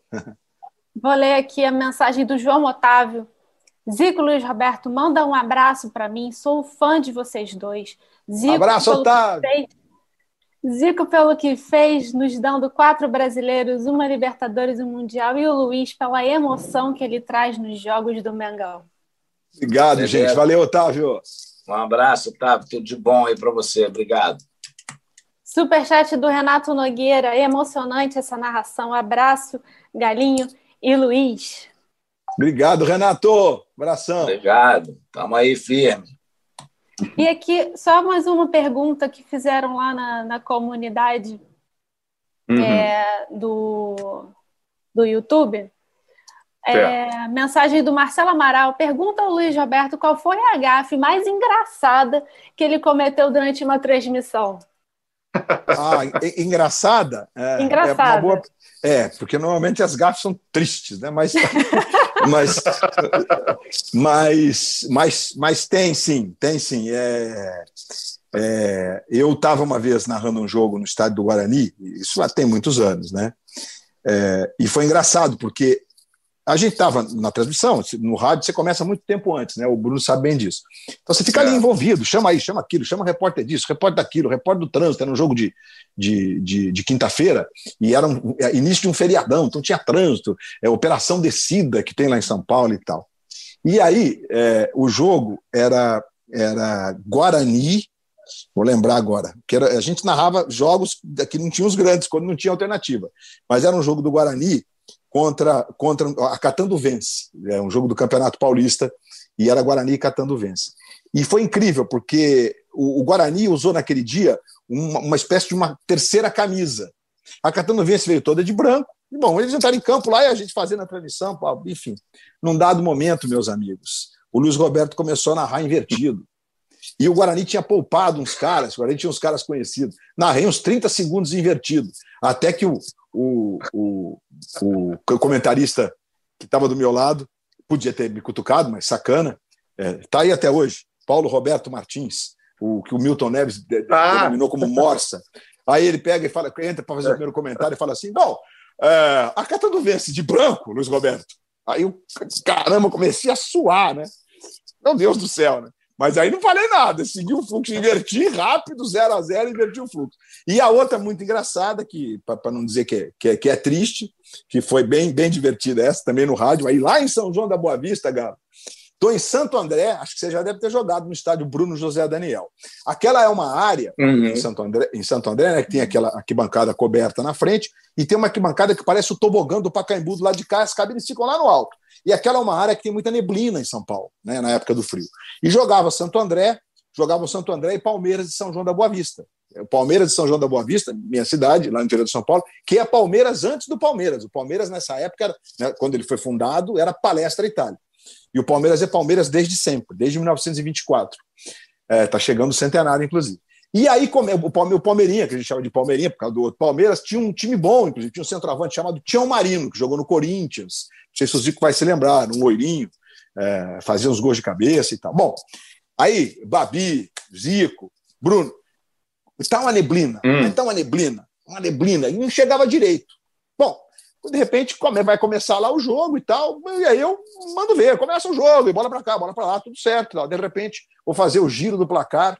Vou ler aqui a mensagem do João Otávio. Zico Luiz Roberto, manda um abraço para mim. Sou fã de vocês dois. Zico, Abraço, Otávio. Fez, Zico, pelo que fez, nos dando quatro brasileiros, uma Libertadores e um Mundial, e o Luiz, pela emoção que ele traz nos jogos do Mengão. Obrigado, Beleza. gente. Valeu, Otávio. Um abraço, Otávio. Tudo de bom aí para você. Obrigado. Superchat do Renato Nogueira. É emocionante essa narração. Abraço, Galinho e Luiz. Obrigado, Renato. Abração. Obrigado. Estamos aí firme. E aqui, só mais uma pergunta que fizeram lá na, na comunidade uhum. é, do, do YouTube. É, mensagem do Marcelo Amaral. Pergunta ao Luiz Roberto qual foi a gafe mais engraçada que ele cometeu durante uma transmissão. Ah, engraçada? É, engraçada. É, boa... é, porque normalmente as gafes são tristes, né? Mas, mas, mas, mas, mas tem sim, tem sim. É, é, eu estava uma vez narrando um jogo no estádio do Guarani, isso já tem muitos anos, né? É, e foi engraçado, porque a gente estava na transmissão, no rádio, você começa muito tempo antes, né? O Bruno sabe bem disso. Então você fica ali é. envolvido, chama aí, chama aquilo, chama repórter disso, repórter daquilo, repórter do trânsito, era um jogo de, de, de, de quinta-feira, e era um, é, início de um feriadão, então tinha trânsito, é, operação descida que tem lá em São Paulo e tal. E aí, é, o jogo era, era Guarani, vou lembrar agora, que era, a gente narrava jogos que não tinha os grandes, quando não tinha alternativa, mas era um jogo do Guarani contra, contra a Catando Vence, é um jogo do Campeonato Paulista, e era Guarani e Catando Vence. E foi incrível, porque o, o Guarani usou naquele dia uma, uma, espécie de uma terceira camisa. A Catando Vence veio toda de branco, e bom, eles entraram em campo lá e a gente fazendo a transmissão, enfim. Num dado momento, meus amigos, o Luiz Roberto começou a narrar invertido. E o Guarani tinha poupado uns caras, o Guarani tinha uns caras conhecidos. Narrei uns 30 segundos invertido, até que o, o, o, o comentarista que estava do meu lado podia ter me cutucado, mas sacana, está é, tá aí até hoje. Paulo Roberto Martins, o que o Milton Neves ah. denominou como Morsa. Aí ele pega e fala, entra para fazer o primeiro comentário e fala assim: bom, é, a Catando vence de branco, Luiz Roberto. Aí eu, caramba, comecei a suar, né? Meu Deus do céu, né? Mas aí não falei nada, segui o fluxo, inverti rápido, 0 a 0 inverti o fluxo. E a outra muito engraçada, que para não dizer que é, que é, que, é, triste, que foi bem, bem divertida essa também no rádio, aí lá em São João da Boa Vista, Galo. Estou em Santo André, acho que você já deve ter jogado no estádio Bruno José Daniel. Aquela é uma área uhum. em Santo André, em Santo André né, que tem aquela arquibancada coberta na frente, e tem uma arquibancada que parece o tobogã do Pacaembu do lado de cá, as cabines ficam lá no alto. E aquela é uma área que tem muita neblina em São Paulo, né, na época do frio. E jogava Santo André, jogava Santo André e Palmeiras de São João da Boa Vista. O Palmeiras de São João da Boa Vista, minha cidade, lá no interior de São Paulo, que é Palmeiras antes do Palmeiras. O Palmeiras, nessa época, né, quando ele foi fundado, era Palestra Itália. E o Palmeiras é Palmeiras desde sempre, desde 1924. Está é, tá chegando o centenário, inclusive. E aí, o Palmeirinha, que a gente chama de Palmeirinha, por causa do outro Palmeiras, tinha um time bom, inclusive, tinha um centroavante chamado Tião Marino, que jogou no Corinthians. Não sei se o Zico vai se lembrar, um loirinho, é, fazia uns gols de cabeça e tal. Bom, aí, Babi, Zico, Bruno, está uma neblina, hum. está uma neblina, uma neblina, e não chegava direito. De repente vai começar lá o jogo e tal, e aí eu mando ver, começa o jogo, e bola para cá, bola para lá, tudo certo. Tal. De repente, vou fazer o giro do placar,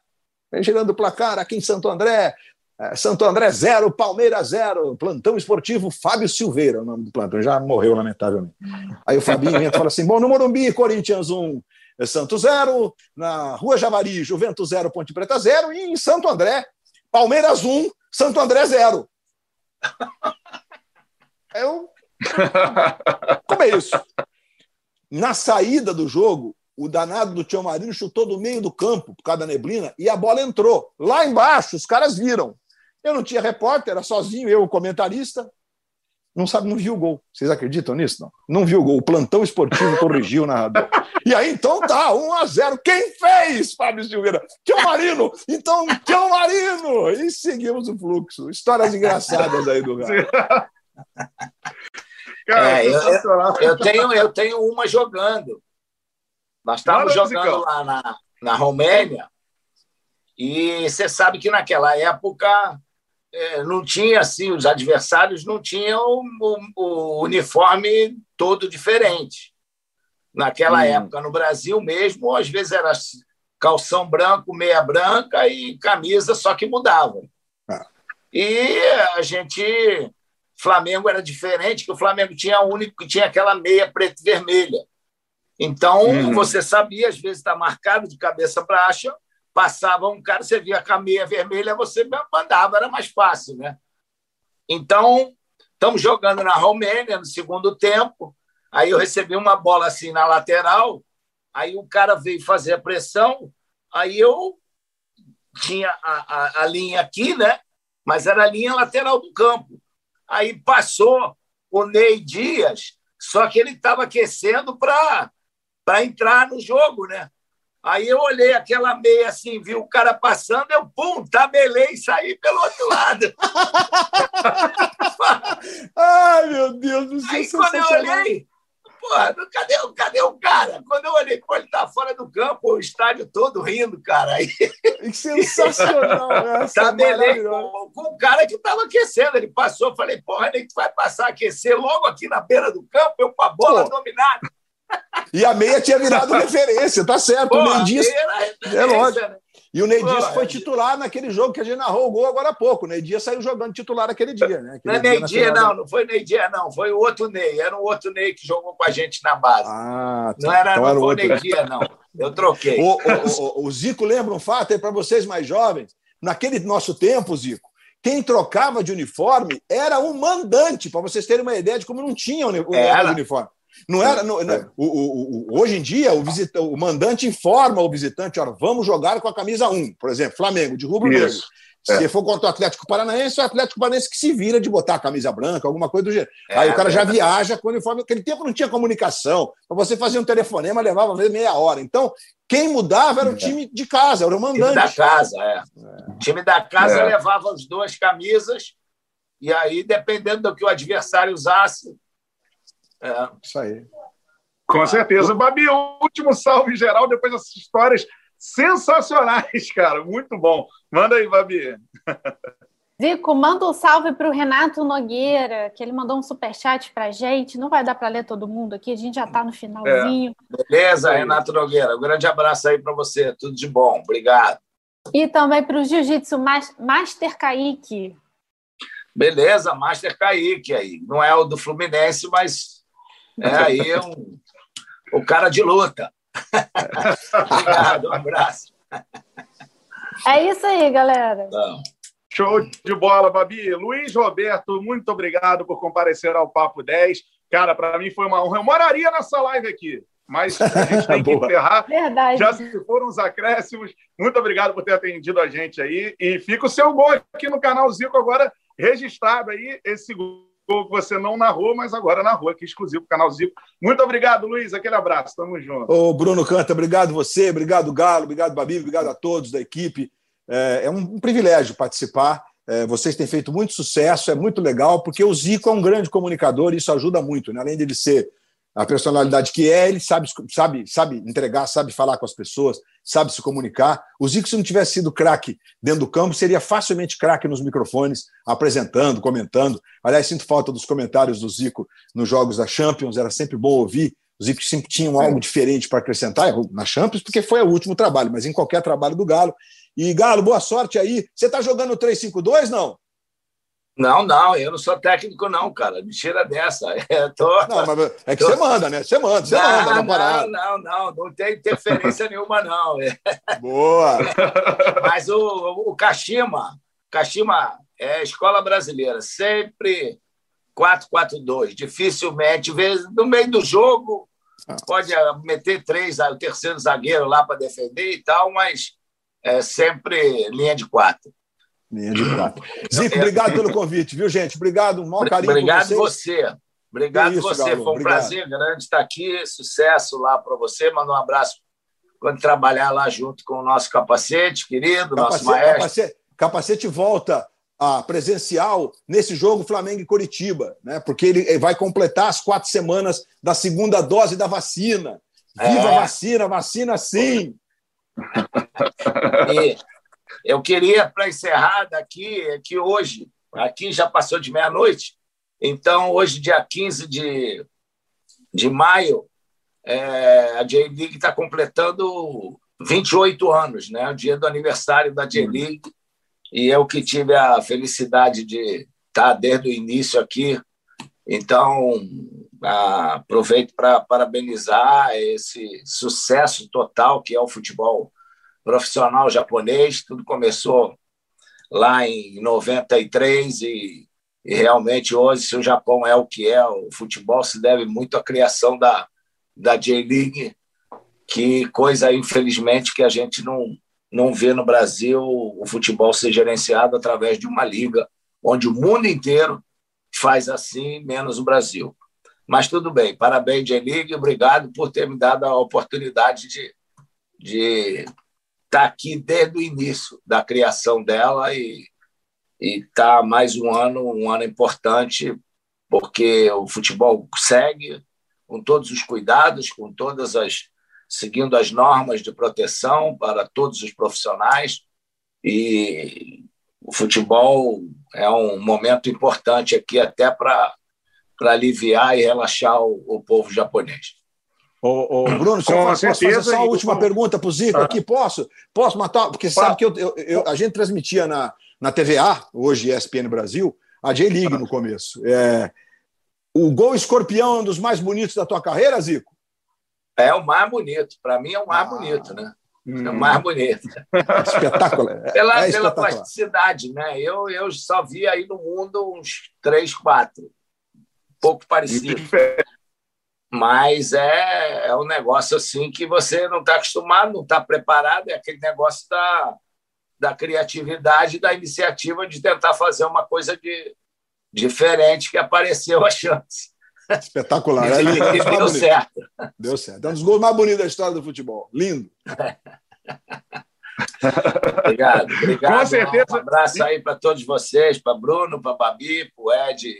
girando o placar aqui em Santo André. É, Santo André 0, Palmeiras 0. Plantão esportivo Fábio Silveira, o nome do plantão. Já morreu, lamentavelmente. Aí o Fabinho entra e fala assim: bom, no Morumbi, Corinthians 1, é Santos 0. Na Rua Javari, Juventus 0, Ponte Preta 0. E em Santo André, Palmeiras 1, Santo André 0. Eu. Como é isso? Na saída do jogo, o danado do Tio Marino chutou do meio do campo por causa da neblina e a bola entrou. Lá embaixo, os caras viram. Eu não tinha repórter, era sozinho, eu, o comentarista. Não sabe, não viu o gol. Vocês acreditam nisso? Não, não viu o gol. O plantão esportivo corrigiu o narrador. E aí, então tá, 1 a 0 Quem fez, Fábio Silveira? Tio Marino! Então, Tio Marino! E seguimos o fluxo. Histórias engraçadas aí do Galo. Cara, é, eu, eu, tenho, eu tenho uma jogando. Nós estávamos jogando lá na, na Romênia e você sabe que naquela época é, não tinha assim, os adversários não tinham o, o uniforme todo diferente. Naquela hum. época, no Brasil mesmo, às vezes era calção branco, meia branca e camisa, só que mudava. Ah. E a gente. Flamengo era diferente, que o Flamengo tinha único, tinha aquela meia preta e vermelha. Então, uhum. você sabia, às vezes está marcado de cabeça baixa, passava um cara, você via a meia vermelha, você mandava, era mais fácil, né? Então, estamos jogando na Romênia no segundo tempo, aí eu recebi uma bola assim na lateral, aí o cara veio fazer a pressão, aí eu tinha a, a, a linha aqui, né? Mas era a linha lateral do campo. Aí passou o Ney Dias, Só que ele estava aquecendo para entrar no jogo, né? Aí eu olhei aquela meia assim, vi o cara passando, eu, pum, tabelei e saí pelo outro lado. Ai, meu Deus do céu. Aí quando eu olhei, pô, cadê, cadê o cara? Quando eu olhei, pô, ele tá fora do campo, o estádio todo rindo, cara. Aí... Que sensacional, essa Tabelei com, com, o cara que tava aquecendo. Ele passou, falei, porra, nem que vai passar a aquecer logo aqui na beira do campo, eu com a bola pô. dominada. E a meia tinha virado referência, tá certo. Pô, o Dias. É lógico. Né? E o Ney Dias foi titular naquele jogo que a gente narrou o gol agora há pouco. O Ney Dias saiu jogando titular aquele dia, né? Aquele não é Ney Dias, não, não foi Ney Dias, não. Foi o outro Ney. Era um outro Ney que jogou com a gente na base. Ah. Não era, então não era foi o Ney Dias, não. Eu troquei. O, o, o, o Zico lembra um fato aí para vocês mais jovens? Naquele nosso tempo, Zico, quem trocava de uniforme era o mandante, para vocês terem uma ideia de como não tinha o uniforme. Não era, não, não, o, o, o, hoje em dia, o, visita, o mandante informa o visitante: olha, vamos jogar com a camisa 1, por exemplo, Flamengo, de rubro negro. Se é. for contra o Atlético Paranaense, é o Atlético Paranaense que se vira de botar a camisa branca, alguma coisa do gênero. É, Aí o cara já viaja com o uniforme. Naquele tempo não tinha comunicação. Para você fazer um telefonema, levava meia hora. Então, quem mudava era o time de casa, era o mandante. O time da casa, é. O time da casa é. levava as duas camisas, e aí, dependendo do que o adversário usasse, é. Isso aí. Com certeza. Babi, o último salve geral depois dessas histórias sensacionais, cara. Muito bom. Manda aí, Babi. Zico, manda um salve para o Renato Nogueira, que ele mandou um superchat para a gente. Não vai dar para ler todo mundo aqui, a gente já está no finalzinho. É. Beleza, Renato Nogueira. Um grande abraço aí para você. Tudo de bom. Obrigado. E também para o Jiu-Jitsu Master Kaique. Beleza, Master Kaique aí. Não é o do Fluminense, mas é aí é um, o cara de luta. Obrigado, um abraço. É isso aí, galera. Então. Show de bola, Babi. Luiz Roberto, muito obrigado por comparecer ao Papo 10. Cara, para mim foi uma honra. Eu moraria nessa live aqui, mas a gente tem que encerrar. Verdade. Já se foram os acréscimos. Muito obrigado por ter atendido a gente aí. E fica o seu gol aqui no canal Zico agora registrado aí, esse gol que você não narrou, mas agora narrou aqui exclusivo para o canal Zico. Muito obrigado, Luiz. Aquele abraço. Tamo junto. Ô, Bruno Canta, obrigado você, obrigado, Galo, obrigado, Babi, obrigado a todos da equipe. É, é um privilégio participar. É, vocês têm feito muito sucesso, é muito legal, porque o Zico é um grande comunicador e isso ajuda muito. Né? Além ele ser a personalidade que é, ele sabe, sabe, sabe entregar, sabe falar com as pessoas, sabe se comunicar. O Zico, se não tivesse sido craque dentro do campo, seria facilmente craque nos microfones, apresentando, comentando. Aliás, sinto falta dos comentários do Zico nos jogos da Champions, era sempre bom ouvir. O Zico sempre tinha algo diferente para acrescentar na Champions, porque foi o último trabalho, mas em qualquer trabalho do Galo. E, Galo, boa sorte aí. Você está jogando 3-5-2, não? Não, não, eu não sou técnico, não, cara. Me tira dessa. É, tô, não, mas é que tô... você manda, né? Você manda, você não, manda na parada. Não, não, não, não tem interferência nenhuma, não. Boa! Mas o, o Kashima, Kashima é escola brasileira, sempre 4-4-2. Dificilmente, no meio do jogo, ah. pode meter três, o terceiro zagueiro lá para defender e tal, mas é sempre linha de quatro. Linha de quatro. Zico, obrigado pelo convite, viu, gente? Obrigado, um maior carinho Obrigado você. Obrigado isso, você. Galo, Foi um obrigado. prazer grande estar aqui. Sucesso lá para você. Manda um abraço quando trabalhar lá junto com o nosso capacete, querido, capacete, nosso maestro. Capacete, capacete volta a presencial nesse jogo Flamengo e Curitiba, né? porque ele vai completar as quatro semanas da segunda dose da vacina. Viva é. a vacina, vacina sim! E eu queria, para encerrar daqui, é que hoje, aqui já passou de meia-noite, então hoje, dia 15 de, de maio, é, a J-League está completando 28 anos, né? o dia do aniversário da J-League, e eu que tive a felicidade de estar desde o início aqui. Então, aproveito para parabenizar esse sucesso total que é o futebol profissional japonês. Tudo começou lá em 93 e, e realmente hoje, se o Japão é o que é, o futebol se deve muito à criação da, da J-League, que coisa, infelizmente, que a gente não, não vê no Brasil o futebol ser gerenciado através de uma liga onde o mundo inteiro faz assim, menos o Brasil. Mas tudo bem. Parabéns, J-League. Obrigado por ter me dado a oportunidade de, de estar tá aqui desde o início da criação dela e estar tá mais um ano, um ano importante, porque o futebol segue com todos os cuidados, com todas as seguindo as normas de proteção para todos os profissionais e o futebol é um momento importante aqui até para aliviar e relaxar o, o povo japonês. Ô, ô, Bruno, se eu posso fazer só a última pergunta para o Zico aqui, posso? Posso matar? Porque sabe que eu, eu, eu, a gente transmitia na, na TVA, hoje ESPN Brasil, a J-League no começo. É, o gol escorpião é um dos mais bonitos da tua carreira, Zico? É o mais bonito. Para mim é o mais ah. bonito, né? Hum. É o mais bonito. Espetáculo. É, pela, é pela plasticidade, né? Eu, eu só vi aí no mundo uns três, quatro. Um pouco parecido. Mas é, é um negócio assim que você não está acostumado, não está preparado, é aquele negócio da, da criatividade, da iniciativa de tentar fazer uma coisa de, diferente que apareceu a chance. Espetacular. É lindo. E deu certo. Deu certo. É um dos gols mais bonitos da história do futebol. Lindo. obrigado, obrigado. Com certeza. Um abraço aí para todos vocês, para Bruno, para Babi, para o Ed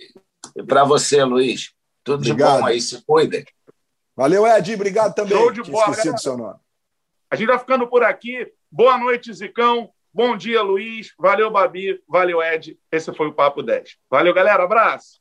e para você, Luiz. Tudo obrigado. de bom aí, se cuidem. Valeu, Ed. Obrigado também. Show de bola. Esqueci do seu nome. A gente vai ficando por aqui. Boa noite, Zicão. Bom dia, Luiz. Valeu, Babi. Valeu, Ed. Esse foi o Papo 10. Valeu, galera. Abraço.